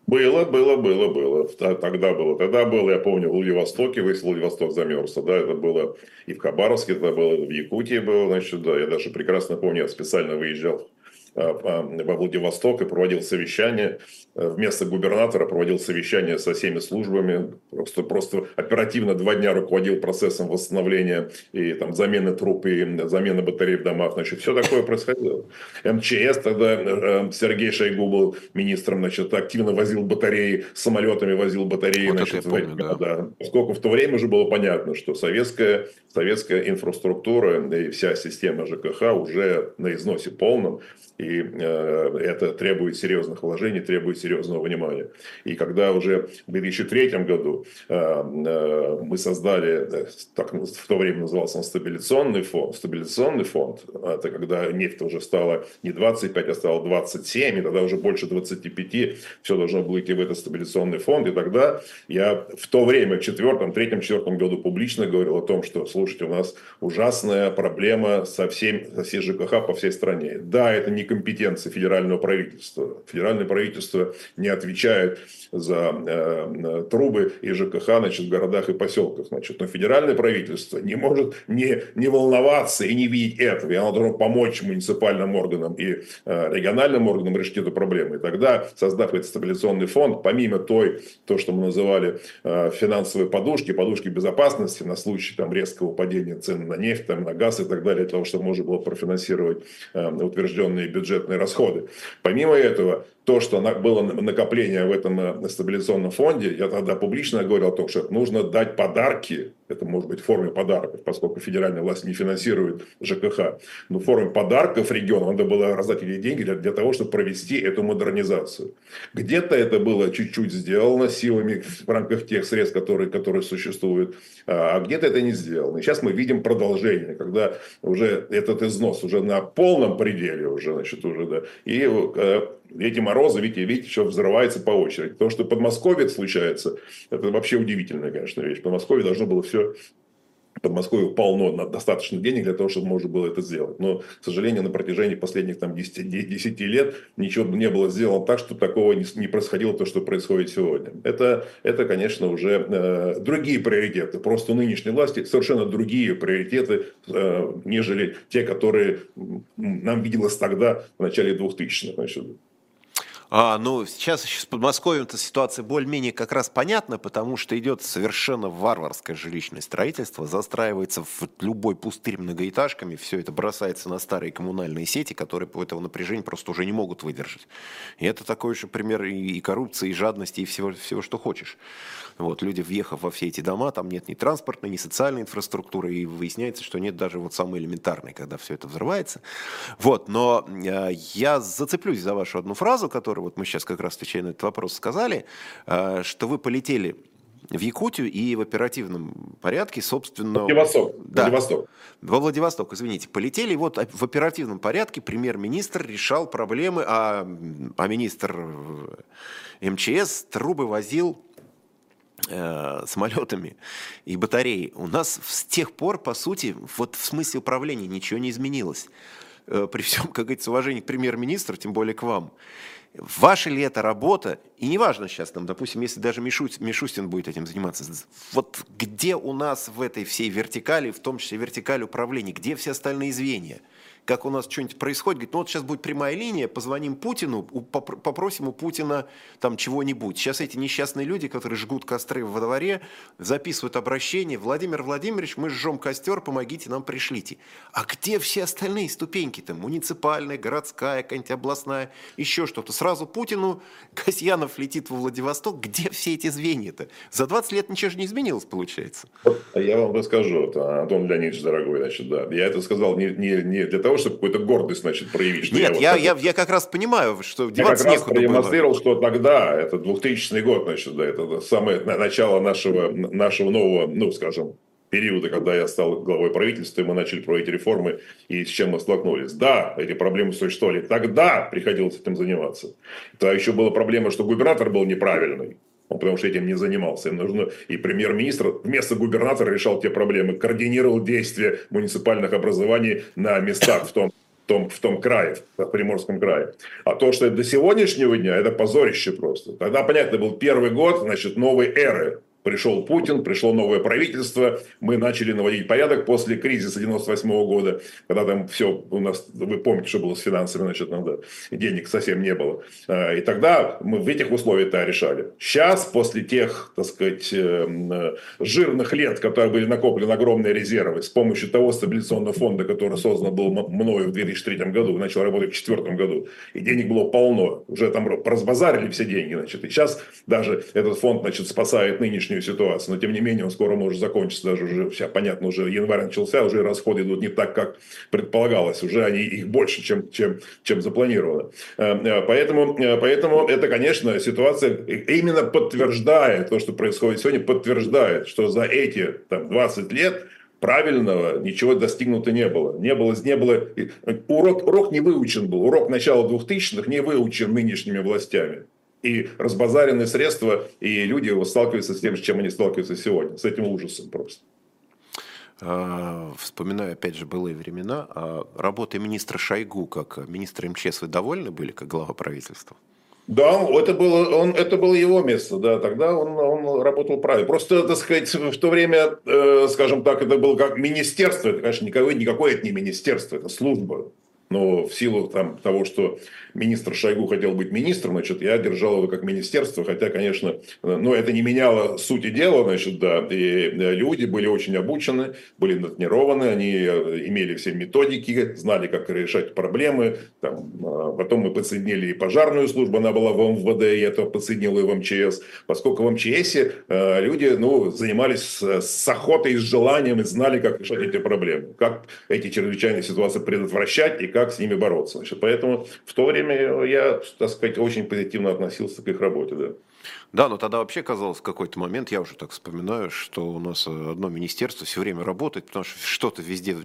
Было, было, было, было. Тогда было. Тогда было, я помню, в Владивостоке, весь Владивосток замерзся, да, это было и в Хабаровске, это было, в Якутии было, значит, да, я даже прекрасно помню, я специально выезжал во Владивосток и проводил совещание. Э, вместо губернатора проводил совещание со всеми службами. Просто, просто оперативно два дня руководил процессом восстановления и там, замены труб и замены батарей в домах. Значит, все такое происходило. МЧС тогда, э, Сергей Шойгу был министром, значит, активно возил батареи, самолетами возил батареи. Вот значит, помню, да. Да. Поскольку в то время уже было понятно, что советская, советская инфраструктура и вся система ЖКХ уже на износе полном. И и э, это требует серьезных вложений, требует серьезного внимания. И когда уже в 2003 году э, э, мы создали, так в то время назывался он стабилизационный фонд, стабилизационный фонд, это когда нефть уже стала не 25, а стала 27, и тогда уже больше 25, все должно было идти в этот стабилизационный фонд, и тогда я в то время, в четвертом, третьем, четвертом году публично говорил о том, что, слушайте, у нас ужасная проблема со, всем, со всей ЖКХ по всей стране. Да, это не компетенция федерального правительства. Федеральное правительство не отвечает за э, трубы и ЖКХ значит, в городах и поселках. Значит. Но федеральное правительство не может не, не волноваться и не видеть этого. И оно должно помочь муниципальным органам и э, региональным органам решить эту проблему. И тогда, создав этот стабилизационный фонд, помимо той, то, что мы называли э, финансовые подушки, подушки безопасности на случай там, резкого падения цен на нефть, там, на газ и так далее, для того, чтобы можно было профинансировать э, утвержденные бюджетные расходы. Помимо этого, то, что было накопление в этом э, стабилизационном фонде, я тогда публично говорил о том, что нужно дать подарки, это может быть в форме подарков, поскольку федеральная власть не финансирует ЖКХ, но в форме подарков региону надо было раздать эти деньги для, для того, чтобы провести эту модернизацию. Где-то это было чуть-чуть сделано силами в рамках тех средств, которые, которые существуют, а, а где-то это не сделано. И сейчас мы видим продолжение, когда уже этот износ уже на полном пределе, уже, значит, уже, да, и э, эти морозы, видите, видите, еще взрывается по очереди. То, что Подмосковье случается, это вообще удивительная, конечно, вещь. В Подмосковье должно было все Подмосковье полно достаточно денег для того, чтобы можно было это сделать. Но, к сожалению, на протяжении последних там, 10, 10 лет ничего не было сделано так, чтобы такого не, не происходило, то, что происходит сегодня. Это, это конечно, уже э, другие приоритеты. Просто у нынешней власти совершенно другие приоритеты, э, нежели те, которые нам виделось тогда, в начале 2000-х. Значит. А, ну, сейчас с Подмосковьем-то ситуация более-менее как раз понятна, потому что идет совершенно варварское жилищное строительство, застраивается в любой пустырь многоэтажками, все это бросается на старые коммунальные сети, которые по этого напряжения просто уже не могут выдержать. И это такой же пример и коррупции, и жадности, и всего, всего что хочешь. Вот, люди, въехав во все эти дома, там нет ни транспортной, ни социальной инфраструктуры, и выясняется, что нет даже вот самой элементарной, когда все это взрывается. Вот, но э, я зацеплюсь за вашу одну фразу, которую вот мы сейчас как раз отвечая на этот вопрос сказали, э, что вы полетели в Якутию и в оперативном порядке, собственно... Владивосток. Да, Владивосток. Во Владивосток, извините. Полетели, и вот в оперативном порядке премьер-министр решал проблемы, а, а министр э, МЧС трубы возил самолетами и батареей, у нас с тех пор, по сути, вот в смысле управления ничего не изменилось. Э, при всем, как говорится, уважении к премьер-министру, тем более к вам. Ваша ли это работа, и неважно сейчас, там, допустим, если даже Мишустин будет этим заниматься, вот где у нас в этой всей вертикали, в том числе вертикали управления, где все остальные звенья – как у нас что-нибудь происходит, говорит, ну вот сейчас будет прямая линия, позвоним Путину, попросим у Путина там чего-нибудь. Сейчас эти несчастные люди, которые жгут костры во дворе, записывают обращение, Владимир Владимирович, мы жжем костер, помогите нам, пришлите. А где все остальные ступеньки-то? Муниципальная, городская, какая-нибудь областная, еще что-то. Сразу Путину, Касьянов летит во Владивосток, где все эти звенья-то? За 20 лет ничего же не изменилось, получается. Я вам расскажу, Антон Леонидович, дорогой, значит, да. Я это сказал не, не, не для того, того, чтобы какую-то гордость, значит, проявить. Нет, я, вот, я, я, я как раз понимаю, что деваться Я как раз продемонстрировал, что тогда, это 2000 год, значит, да, это самое начало нашего, нашего нового, ну, скажем, периода, когда я стал главой правительства, и мы начали проводить реформы, и с чем мы столкнулись. Да, эти проблемы существовали. Тогда приходилось этим заниматься. Это еще была проблема, что губернатор был неправильный. Он потому что этим не занимался. Им нужно и премьер-министр вместо губернатора решал те проблемы, координировал действия муниципальных образований на местах в том, в том, в том крае, в Приморском крае. А то, что это до сегодняшнего дня, это позорище просто. Тогда, понятно, был первый год, значит, новой эры Пришел Путин, пришло новое правительство, мы начали наводить порядок после кризиса 98 года, когда там все у нас, вы помните, что было с финансами, значит, надо, денег совсем не было. А, и тогда мы в этих условиях это решали. Сейчас, после тех, так сказать, э, жирных лет, которые были накоплены огромные резервы, с помощью того стабилизационного фонда, который создан был мною в 2003 году, начал работать в 2004 году, и денег было полно, уже там разбазарили все деньги, значит, и сейчас даже этот фонд, значит, спасает нынешний нынешнюю ситуацию, но тем не менее он скоро может закончиться, даже уже вся понятно, уже январь начался, уже расходы идут не так, как предполагалось, уже они их больше, чем, чем, чем запланировано. Поэтому, поэтому это, конечно, ситуация именно подтверждает то, что происходит сегодня, подтверждает, что за эти там, 20 лет правильного ничего достигнуто не было. Не было, не было урок, урок не выучен был. Урок начала 2000-х не выучен нынешними властями. И разбазарены средства, и люди сталкиваются с тем, с чем они сталкиваются сегодня. С этим ужасом просто. А, вспоминаю, опять же, былые времена. А работой министра Шойгу, как министра МЧС, вы довольны были, как глава правительства? Да, это было, он, это было его место, да, тогда он, он работал правильно. Просто, так сказать, в то время, э, скажем так, это было как министерство, это, конечно, никакое, никакое это не министерство, это служба но в силу там, того, что министр Шойгу хотел быть министром, значит, я держал его как министерство, хотя, конечно, но это не меняло сути дела, значит, да, и э, люди были очень обучены, были натренированы, они э, имели все методики, знали, как решать проблемы, там, а потом мы подсоединили и пожарную службу, она была в МВД, я это подсоединил и в МЧС, поскольку в МЧС э, люди, ну, занимались с охотой, с желанием и знали, как решать эти проблемы, как эти чрезвычайные ситуации предотвращать и как с ними бороться. Значит, поэтому в то время я, так сказать, очень позитивно относился к их работе. Да. Да, но тогда вообще казалось в какой-то момент, я уже так вспоминаю, что у нас одно министерство все время работает, потому что что-то везде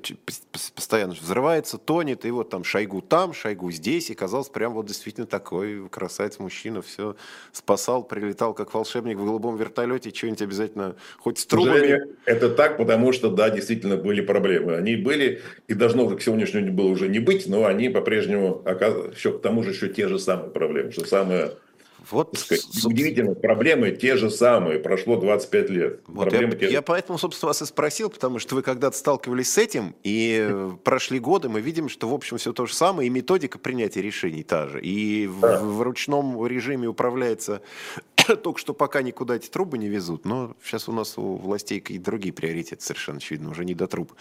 постоянно взрывается, тонет, и вот там Шойгу там, Шойгу здесь, и казалось прям вот действительно такой красавец-мужчина, все спасал, прилетал как волшебник в голубом вертолете, что-нибудь обязательно, хоть с трубами. Это так, потому что, да, действительно были проблемы. Они были, и должно к сегодняшнему дню было уже не быть, но они по-прежнему, еще к тому же еще те же самые проблемы, что самое вот, сказать, удивительно, проблемы те же самые, прошло 25 лет. Вот я, те... я поэтому, собственно, вас и спросил, потому что вы когда-то сталкивались с этим, и прошли годы, мы видим, что, в общем, все то же самое, и методика принятия решений та же. И да. в, в ручном режиме управляется только что пока никуда эти трубы не везут, но сейчас у нас у властей какие-то другие приоритеты, совершенно очевидно, уже не до труб.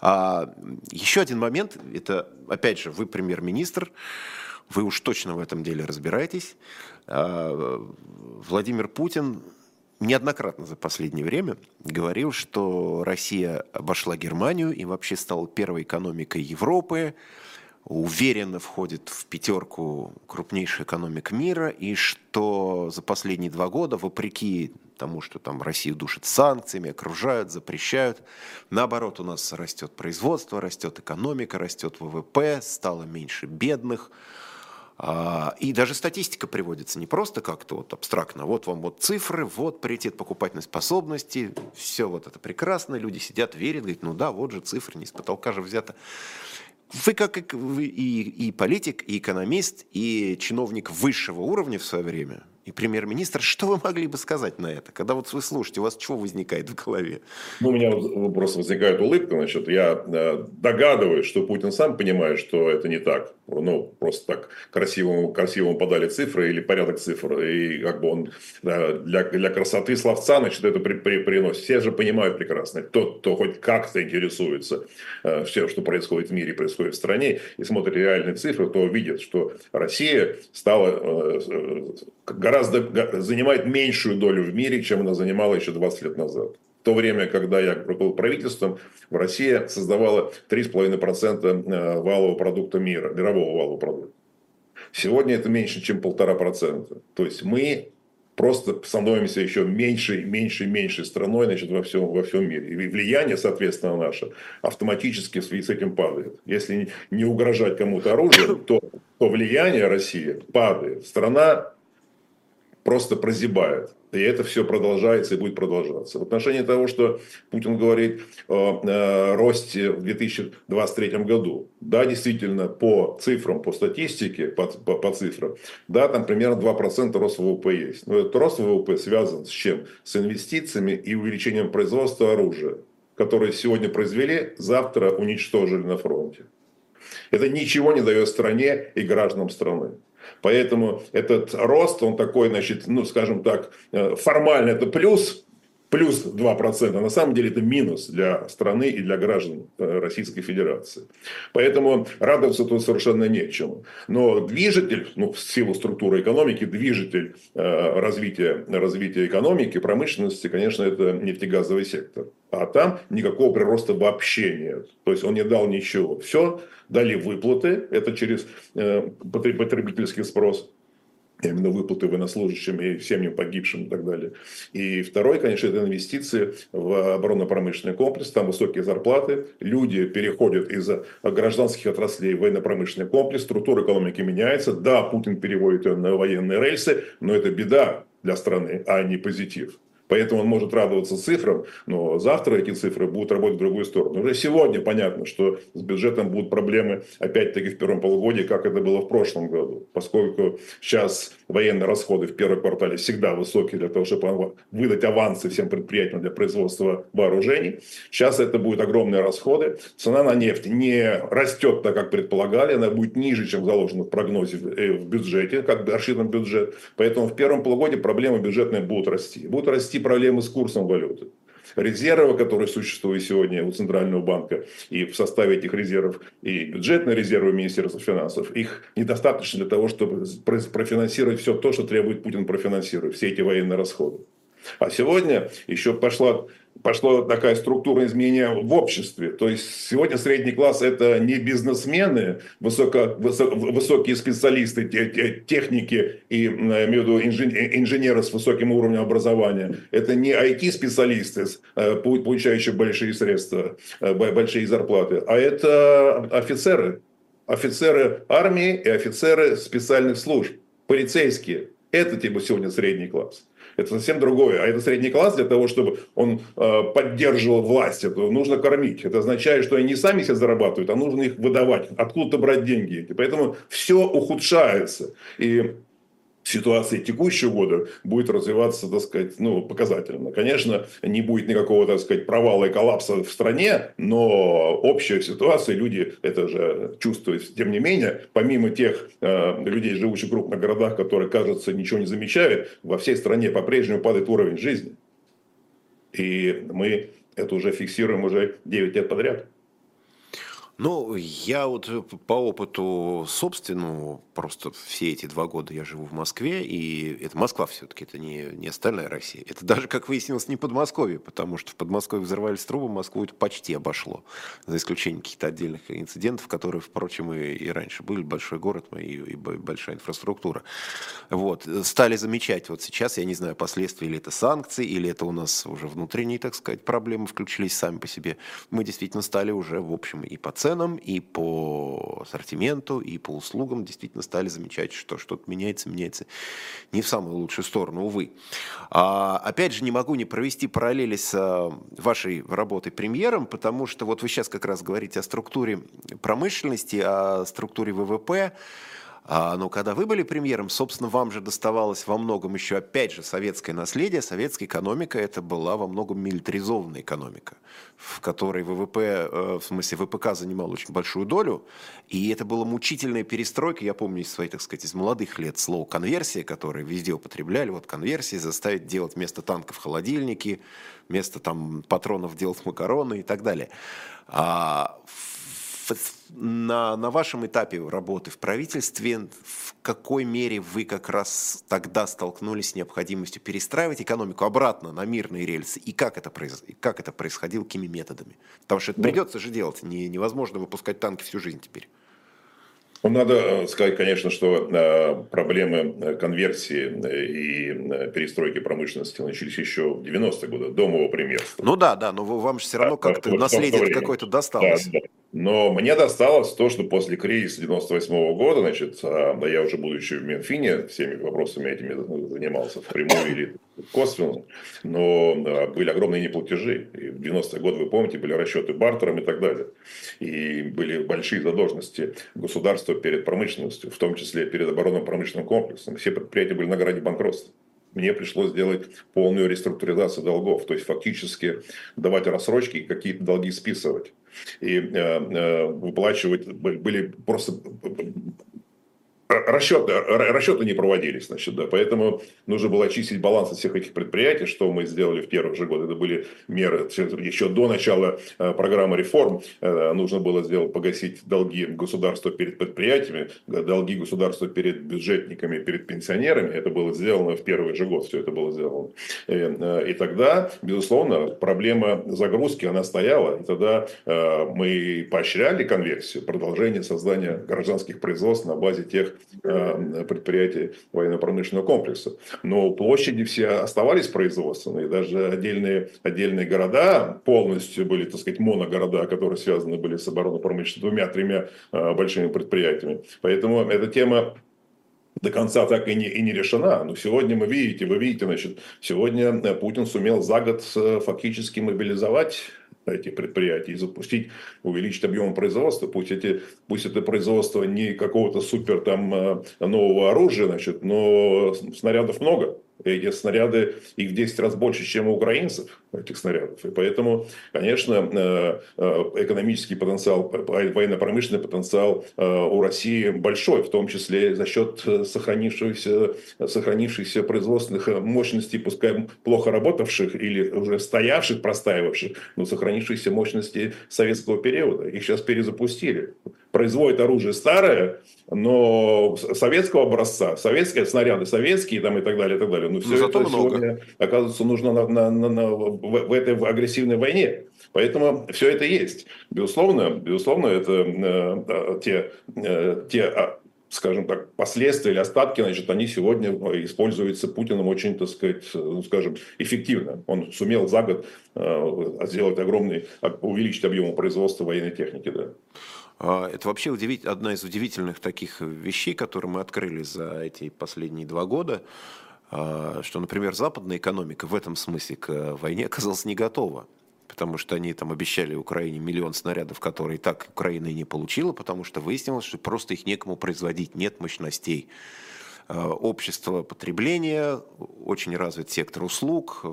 А, еще один момент, это, опять же, вы премьер-министр, вы уж точно в этом деле разбираетесь. А, Владимир Путин неоднократно за последнее время говорил, что Россия обошла Германию и вообще стала первой экономикой Европы, уверенно входит в пятерку крупнейших экономик мира, и что за последние два года, вопреки тому, что там Россию душат санкциями, окружают, запрещают, наоборот, у нас растет производство, растет экономика, растет ВВП, стало меньше бедных, и даже статистика приводится не просто как-то вот абстрактно. Вот вам вот цифры, вот приоритет покупательной способности, все вот это прекрасно, люди сидят, верят, говорят, ну да, вот же цифры, не с потолка же взято. Вы как вы и, и политик, и экономист, и чиновник высшего уровня в свое время – и премьер-министр, что вы могли бы сказать на это? Когда вот вы слушаете, у вас что возникает в голове? Ну, у меня просто возникает улыбка. Значит, я э, догадываюсь, что Путин сам понимает, что это не так. Ну, просто так красиво, красиво подали цифры или порядок цифр. И как бы он для, для красоты словца, значит, это при, при, приносит. Все же понимают прекрасно. Тот, кто хоть как-то интересуется э, все, что происходит в мире, происходит в стране, и смотрит реальные цифры, то видит, что Россия стала э, гораздо занимает меньшую долю в мире, чем она занимала еще 20 лет назад. В то время, когда я был правительством, в России создавала 3,5% э, валового продукта мира, мирового валового продукта. Сегодня это меньше, чем полтора процента. То есть мы просто становимся еще меньше, меньше, меньше страной значит, во, всем, во всем мире. И влияние, соответственно, наше автоматически в связи с этим падает. Если не угрожать кому-то оружием, то, то влияние России падает. Страна просто прозябает. И это все продолжается и будет продолжаться. В отношении того, что Путин говорит о э, росте в 2023 году. Да, действительно, по цифрам, по статистике, по, по, по цифрам, да, там примерно 2% рост ВВП есть. Но этот рост ВВП связан с чем? С инвестициями и увеличением производства оружия, которое сегодня произвели, завтра уничтожили на фронте. Это ничего не дает стране и гражданам страны. Поэтому этот рост, он такой, значит, ну, скажем так, э, формально это плюс, плюс 2%, на самом деле это минус для страны и для граждан э, Российской Федерации. Поэтому радоваться тут совершенно нечему. Но движитель, ну, в силу структуры экономики, движитель э, развития, развития экономики, промышленности, конечно, это нефтегазовый сектор. А там никакого прироста вообще нет. То есть он не дал ничего. Все, дали выплаты, это через э, потребительский спрос именно выплаты военнослужащим и семьям погибшим и так далее. И второй, конечно, это инвестиции в оборонно-промышленный комплекс, там высокие зарплаты, люди переходят из гражданских отраслей в военно-промышленный комплекс, структура экономики меняется, да, Путин переводит ее на военные рельсы, но это беда для страны, а не позитив. Поэтому он может радоваться цифрам, но завтра эти цифры будут работать в другую сторону. Уже сегодня понятно, что с бюджетом будут проблемы, опять-таки, в первом полугодии, как это было в прошлом году. Поскольку сейчас военные расходы в первом квартале всегда высокие для того, чтобы выдать авансы всем предприятиям для производства вооружений. Сейчас это будут огромные расходы. Цена на нефть не растет так, как предполагали. Она будет ниже, чем заложено в прогнозе в э, бюджете, как рассчитан бюджет. Поэтому в первом полугодии проблемы бюджетные будут расти. Будут расти расти проблемы с курсом валюты. Резервы, которые существуют сегодня у Центрального банка и в составе этих резервов, и бюджетные резервы Министерства финансов, их недостаточно для того, чтобы профинансировать все то, что требует Путин профинансировать, все эти военные расходы. А сегодня еще пошла пошло такая структура изменения в обществе. То есть сегодня средний класс это не бизнесмены, высоко, высоко, высокие специалисты, техники и, имею в виду, инженеры с высоким уровнем образования. Это не IT-специалисты, э, получающие большие средства, э, большие зарплаты, а это офицеры. Офицеры армии и офицеры специальных служб, полицейские. Это типа сегодня средний класс. Это совсем другое. А это средний класс для того, чтобы он э, поддерживал власть. Это нужно кормить. Это означает, что они не сами себе зарабатывают, а нужно их выдавать. Откуда-то брать деньги. И поэтому все ухудшается. И ситуации текущего года будет развиваться, так сказать, ну, показательно. Конечно, не будет никакого, так сказать, провала и коллапса в стране, но общая ситуация, люди это же чувствуют. Тем не менее, помимо тех э, людей, живущих в крупных городах, которые, кажется, ничего не замечают, во всей стране по-прежнему падает уровень жизни. И мы это уже фиксируем уже 9 лет подряд. Ну, я вот по опыту собственному, просто все эти два года я живу в Москве, и это Москва все-таки, это не, не остальная Россия. Это даже, как выяснилось, не Подмосковье, потому что в Подмосковье взорвались трубы, Москву это почти обошло, за исключением каких-то отдельных инцидентов, которые, впрочем, и, и раньше были, большой город и, и большая инфраструктура. Вот, стали замечать вот сейчас, я не знаю, последствия, или это санкции, или это у нас уже внутренние, так сказать, проблемы включились сами по себе. Мы действительно стали уже, в общем, и по ценам, и по ассортименту, и по услугам действительно стали замечать, что что-то меняется, меняется не в самую лучшую сторону, увы. А, опять же, не могу не провести параллели с а, вашей работой премьером, потому что вот вы сейчас как раз говорите о структуре промышленности, о структуре ВВП. А, но когда вы были премьером, собственно, вам же доставалось во многом еще, опять же, советское наследие. Советская экономика – это была во многом милитаризованная экономика, в которой ВВП, э, в смысле ВПК занимал очень большую долю. И это была мучительная перестройка. Я помню из своих, так сказать, из молодых лет слово «конверсия», которое везде употребляли. Вот конверсия заставить делать вместо танков холодильники, вместо там патронов делать макароны и так далее. А на, на вашем этапе работы в правительстве, в какой мере вы как раз тогда столкнулись с необходимостью перестраивать экономику обратно на мирные рельсы? И как это, произ... как это происходило, какими методами? Потому что это ну, придется же делать. Не, невозможно выпускать танки всю жизнь теперь. Ну, надо э, сказать, конечно, что э, проблемы э, конверсии и перестройки промышленности начались еще в 90-е годы, до моего премьерства. Ну да, да, но вам же все равно как-то вот наследие какое-то досталось. Да, да. Но мне досталось то, что после кризиса 98 -го года, значит, а, я уже будучи в Минфине, всеми вопросами этими занимался впрямую или косвенно, но а, были огромные неплатежи. И в 90-е годы, вы помните, были расчеты бартером и так далее. И были большие задолженности государства перед промышленностью, в том числе перед оборонным промышленным комплексом. Все предприятия были на грани банкротства мне пришлось сделать полную реструктуризацию долгов, то есть фактически давать рассрочки и какие-то долги списывать и э, э, выплачивать были просто расчеты, расчеты не проводились, значит, да, поэтому нужно было очистить баланс всех этих предприятий, что мы сделали в первых же годы. Это были меры еще до начала программы реформ. Нужно было сделать, погасить долги государства перед предприятиями, долги государства перед бюджетниками, перед пенсионерами. Это было сделано в первый же год, все это было сделано. И, и тогда, безусловно, проблема загрузки, она стояла. И тогда мы поощряли конверсию, продолжение создания гражданских производств на базе тех э, предприятий военно-промышленного комплекса. Но площади все оставались производственные, даже отдельные, отдельные города полностью были, так сказать, моногорода, которые связаны были с оборонно-промышленными двумя-тремя э, большими предприятиями. Поэтому эта тема до конца так и не, и не решена. Но сегодня мы видите, вы видите, значит, сегодня Путин сумел за год э, фактически мобилизовать этих предприятий запустить, увеличить объем производства. Пусть, эти, пусть это производство не какого-то супер там э, нового оружия, значит, но снарядов много. Эти снаряды, их в 10 раз больше, чем у украинцев, этих снарядов. И поэтому, конечно, э, э, экономический потенциал, военно-промышленный потенциал у России большой, в том числе за счет сохранившихся, сохранившихся производственных мощностей, пускай плохо работавших или уже стоявших, простаивавших, но сохранившихся мощности советского периода. Их сейчас перезапустили. Производят оружие старое, но советского образца, советские снаряды, советские там и так далее, и так далее. Но все но это много. сегодня, оказывается, нужно на, на, на, на, в, в этой агрессивной войне. Поэтому все это есть. Безусловно, безусловно, это э, э те, э, те а, скажем так, последствия или остатки, значит, они сегодня э, используются Путиным очень, так сказать, э, ну, скажем, эффективно. Он сумел за год сделать огромный, увеличить объем производства военной техники, да. А, это вообще удивить, одна из удивительных таких вещей, которые мы открыли за эти последние два года, а, что, например, западная экономика в этом смысле к войне оказалась не готова потому что они там обещали Украине миллион снарядов, которые так Украина и не получила, потому что выяснилось, что просто их некому производить, нет мощностей. Э, общество потребления, очень развит сектор услуг,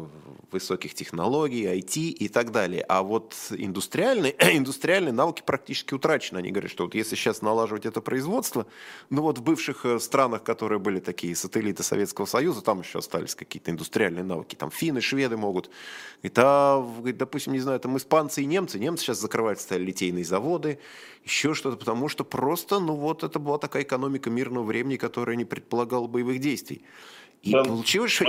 высоких технологий, IT и так далее. А вот индустриальные, индустриальные науки практически утрачены. Они говорят, что вот если сейчас налаживать это производство, ну вот в бывших э, странах, которые были такие сателлиты Советского Союза, там еще остались какие-то индустриальные науки, там финны, шведы могут. Это, допустим, не знаю, там испанцы и немцы. Немцы сейчас закрывают стали литейные заводы, еще что-то, потому что просто, ну вот это была такая экономика мирного времени, которая не предполагала боевых действий. И да, получилось, что...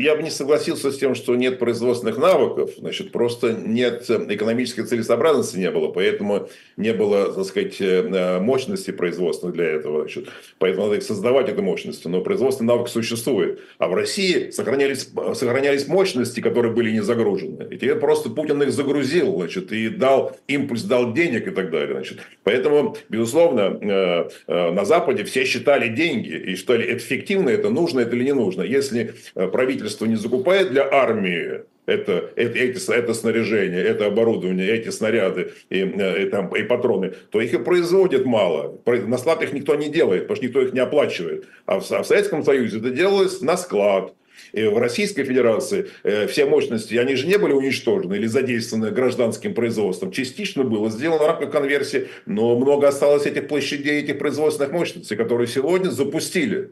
Я бы не согласился с тем, что нет производственных навыков, значит, просто нет экономической целесообразности не было, поэтому не было, так сказать, э, мощности производственных для этого, значит, поэтому надо их создавать, эту мощность, но производственный навык существует. А в России сохранялись, сохранялись мощности, которые были не загружены. И теперь просто Путин их загрузил, значит, и дал импульс, дал денег и так далее, значит. Поэтому, безусловно, э, э, на Западе все считали деньги и считали, это эффективно, это нужно, это или не нужно. Если правительство правительство не закупает для армии это, это, эти, это снаряжение, это оборудование, эти снаряды и, и, там, и патроны, то их и производят мало. На склад их никто не делает, потому что никто их не оплачивает. А в, а в Советском Союзе это делалось на склад. И в Российской Федерации э, все мощности, они же не были уничтожены или задействованы гражданским производством. Частично было сделано в рамках конверсии, но много осталось этих площадей, этих производственных мощностей, которые сегодня запустили.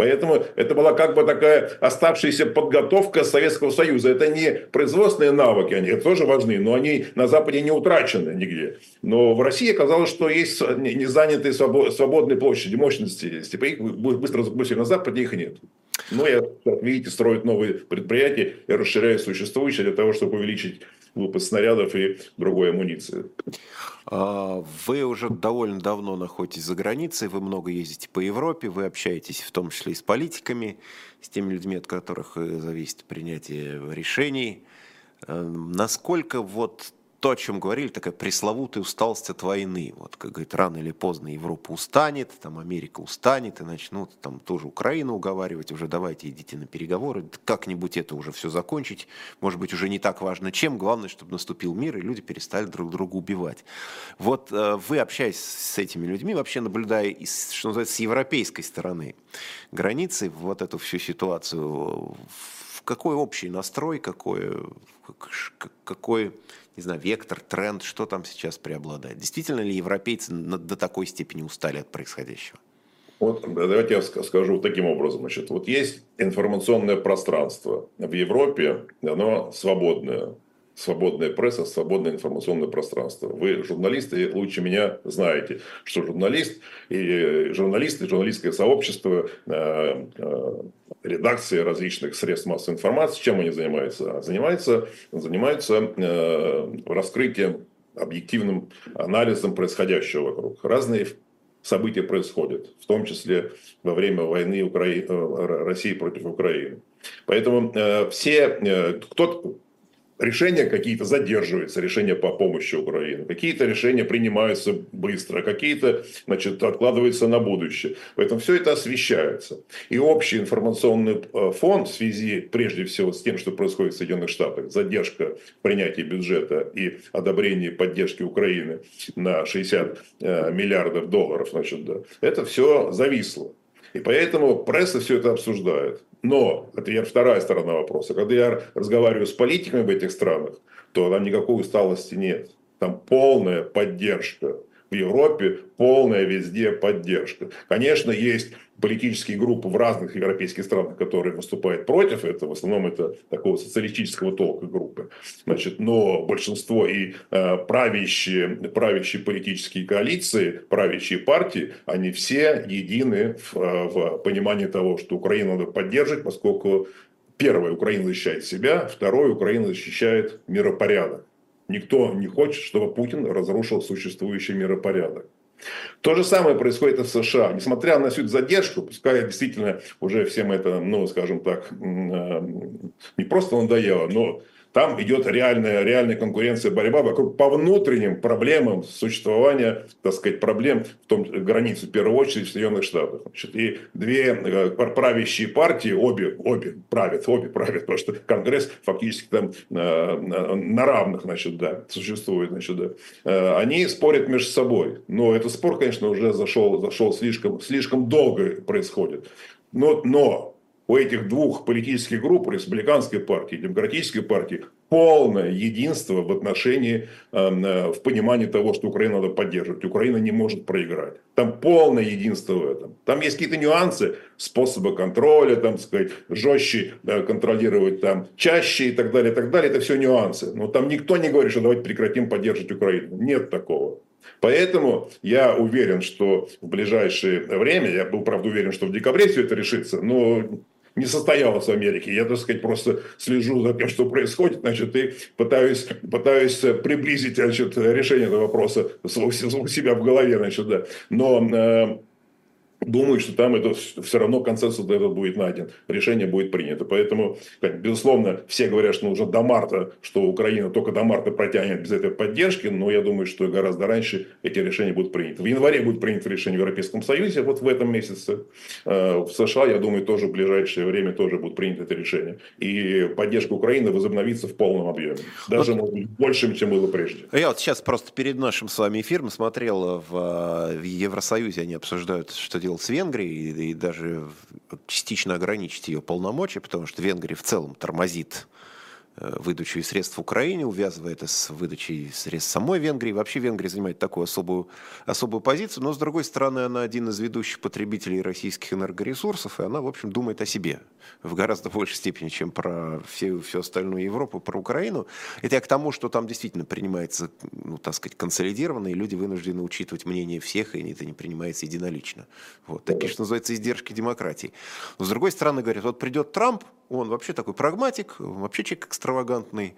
Поэтому это была как бы такая оставшаяся подготовка Советского Союза. Это не производственные навыки, они тоже важны, но они на Западе не утрачены нигде. Но в России оказалось, что есть не занятые свободные площади, мощности. Бы их быстро запустили на Западе, их нет. Но, я, как видите, строят новые предприятия и расширяют существующие для того, чтобы увеличить выпуск снарядов и другой амуниции. А, вы уже довольно давно находитесь за границей, вы много ездите по Европе, вы общаетесь в том числе и с политиками, с теми людьми, от которых э, зависит принятие решений. Э, насколько вот то, о чем говорили, такая пресловутая усталость от войны. Вот, как говорит, рано или поздно Европа устанет, там Америка устанет, и начнут там тоже Украину уговаривать, уже давайте идите на переговоры, как-нибудь это уже все закончить. Может быть, уже не так важно чем, главное, чтобы наступил мир, и люди перестали друг друга убивать. Вот э, вы, общаясь с этими людьми, вообще наблюдая, что называется, с европейской стороны границы, вот эту всю ситуацию, какой общий настрой, какой, какой не знаю, вектор, тренд, что там сейчас преобладает? Действительно ли европейцы до такой степени устали от происходящего? Вот давайте я скажу таким образом. Значит, вот есть информационное пространство в Европе, оно свободное. Свободная пресса, свободное информационное пространство. Вы, журналисты, лучше меня знаете, что журналист и журналисты, журналистское сообщество, э, э, редакции различных средств массовой информации, чем они занимаются? Занимаются, занимаются э, раскрытием, объективным анализом происходящего вокруг. Разные события происходят, в том числе во время войны Укра... России против Украины. Поэтому э, все, э, кто решения какие-то задерживаются, решения по помощи Украине, какие-то решения принимаются быстро, какие-то значит, откладываются на будущее. Поэтому все это освещается. И общий информационный э, фон в связи прежде всего с тем, что происходит в Соединенных Штатах, задержка принятия бюджета и одобрения поддержки Украины на 60 э, миллиардов долларов, значит, да, это все зависло. И поэтому пресса все это обсуждает. Но, это я вторая сторона вопроса, когда я разговариваю с политиками в этих странах, то там никакой усталости нет. Там полная поддержка в Европе полная везде поддержка. Конечно, есть политические группы в разных европейских странах, которые выступают против этого. В основном это такого социалистического толка группы. Значит, но большинство и э, правящие, правящие политические коалиции, правящие партии, они все едины в, э, в понимании того, что Украину надо поддерживать, поскольку первое, Украина защищает себя, второе, Украина защищает миропорядок. Никто не хочет, чтобы Путин разрушил существующий миропорядок. То же самое происходит и в США. Несмотря на всю эту задержку, пускай действительно уже всем это, ну, скажем так, э, не просто надоело, но там идет реальная, реальная конкуренция, борьба вокруг по внутренним проблемам существования, так сказать, проблем в том границе, в первую очередь, в Соединенных Штатах. Значит, и две э, правящие партии, обе, обе правят, обе правят, потому что Конгресс фактически там на, на, на равных, значит, да, существует, значит, да. Э, они спорят между собой. Но этот спор, конечно, уже зашел, зашел слишком, слишком долго происходит. Но, но у этих двух политических групп, республиканской партии и демократической партии, полное единство в отношении, эм, э, в понимании того, что Украину надо поддерживать. Украина не может проиграть. Там полное единство в этом. Там есть какие-то нюансы, способы контроля, там, сказать, жестче да, контролировать, там, чаще и так далее, и так далее. Это все нюансы. Но там никто не говорит, что давайте прекратим поддерживать Украину. Нет такого. Поэтому я уверен, что в ближайшее время, я был, правда, уверен, что в декабре все это решится, но не состоялось в Америке. Я, так сказать, просто слежу за тем, что происходит, значит, и пытаюсь, пытаюсь приблизить значит, решение этого вопроса у себя в голове, значит, да. Но э, Думаю, что там это все равно консенсус этот будет найден, решение будет принято. Поэтому, безусловно, все говорят, что нужно до марта, что Украина только до марта протянет без этой поддержки, но я думаю, что гораздо раньше эти решения будут приняты. В январе будет принято решение в Европейском Союзе, вот в этом месяце. Э, в США, я думаю, тоже в ближайшее время тоже будут приняты это решение. И поддержка Украины возобновится в полном объеме. Даже вот. больше, чем было прежде. Я вот сейчас просто перед нашим с вами эфиром смотрел в, в Евросоюзе, они обсуждают, что делать делать с Венгрией и, и даже частично ограничить ее полномочия, потому что Венгрия в целом тормозит Э, выдачу средств Украине, увязывая это с выдачей средств самой Венгрии. Вообще Венгрия занимает такую особую, особую позицию, но с другой стороны она один из ведущих потребителей российских энергоресурсов, и она, в общем, думает о себе в гораздо большей степени, чем про всю, всю остальную Европу, про Украину. Это я к тому, что там действительно принимается, ну, так сказать, консолидированно, и люди вынуждены учитывать мнение всех, и это не принимается единолично. Вот. Такие, что называется, издержки демократии. Но, с другой стороны, говорят, вот придет Трамп, он вообще такой прагматик, вообще человек экстравагантный.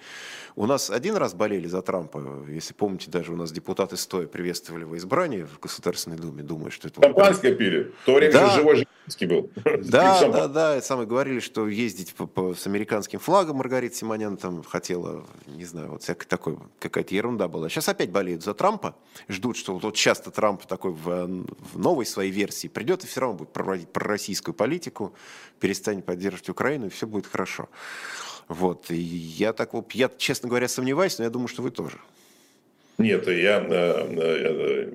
У нас один раз болели за Трампа. Если помните, даже у нас депутаты стоя приветствовали его избрание в Государственной Думе. Думаю, что это... Шампанское пили. В то время да. же живой Жириновский был. Да, да, да. И самые говорили, что ездить по, по, с американским флагом Маргарита Симонян там хотела, не знаю, вот всякая такой, какая-то ерунда была. Сейчас опять болеют за Трампа. Ждут, что вот часто Трамп такой в, в новой своей версии придет и все равно будет проводить пророссийскую политику, перестанет поддерживать Украину, и все будет хорошо. Вот. И я так, я, честно говоря, сомневаюсь, но я думаю, что вы тоже. Нет, я э, э,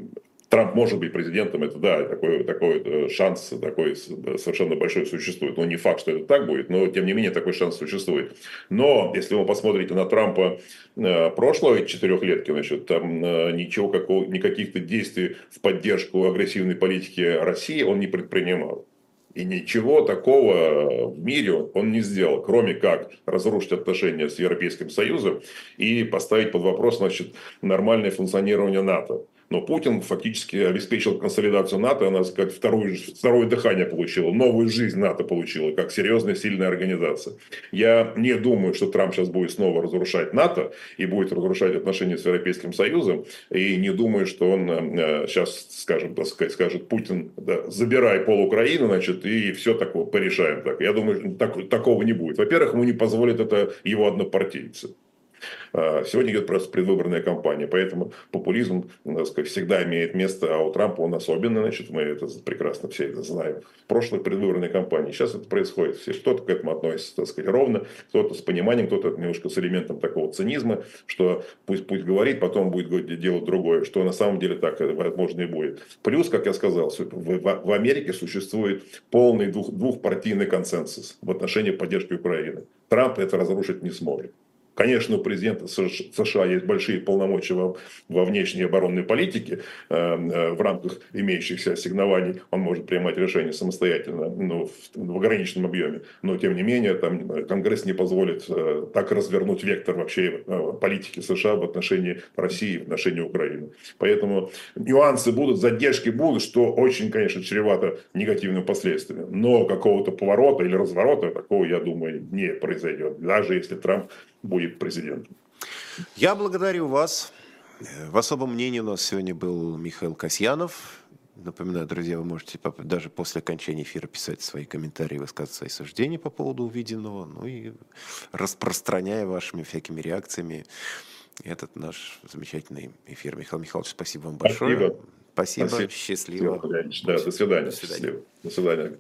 Трамп может быть президентом, это да, такой, такой э, шанс такой совершенно большой существует. Но не факт, что это так будет, но тем не менее такой шанс существует. Но если вы посмотрите на Трампа э, прошлой четырехлетки, значит, там э, ничего, какого, никаких-то действий в поддержку агрессивной политики России он не предпринимал. И ничего такого в мире он не сделал, кроме как разрушить отношения с Европейским Союзом и поставить под вопрос значит, нормальное функционирование НАТО. Но Путин фактически обеспечил консолидацию НАТО, она как второе, второе дыхание получила, новую жизнь НАТО получила, как серьезная, сильная организация. Я не думаю, что Трамп сейчас будет снова разрушать НАТО и будет разрушать отношения с Европейским Союзом. И не думаю, что он сейчас, э, скажем, так сказать, скажет Путин, да, забирай пол Украины, значит, и все такое порешаем так. Я думаю, так, такого не будет. Во-первых, ему не позволит это его однопартийцы. А, сегодня идет просто предвыборная кампания, поэтому популизм сказать, всегда имеет место, а у Трампа он особенно, значит, мы это прекрасно все это знаем. В прошлой предвыборной кампании сейчас это происходит. Все кто-то к этому относится, так сказать, ровно, кто-то с пониманием, кто-то немножко с элементом такого цинизма, что пусть, пусть говорит, потом будет делать другое, что на самом деле так возможно и будет. Плюс, как я сказал, в, в Америке существует полный двух, двухпартийный консенсус в отношении поддержки Украины. Трамп это разрушить не сможет. Конечно, у президента США есть большие полномочия во, внешней оборонной политике. Э, э, в рамках имеющихся ассигнований он может принимать решения самостоятельно, ну, в, ограниченном объеме. Но, тем не менее, там Конгресс не позволит э, так развернуть вектор вообще политики США в отношении России, в отношении Украины. Поэтому нюансы будут, задержки будут, что очень, конечно, чревато негативными последствиями. Но какого-то поворота или разворота такого, я думаю, не произойдет. Даже если Трамп будет президентом. Я благодарю вас. В особом мнении у нас сегодня был Михаил Касьянов. Напоминаю, друзья, вы можете даже после окончания эфира писать свои комментарии, высказывать свои суждения по поводу увиденного, ну и распространяя вашими всякими реакциями этот наш замечательный эфир. Михаил Михайлович, спасибо вам большое. Спасибо. Спасибо. спасибо. Счастливо. Да, до свидания. До свидания. До свидания.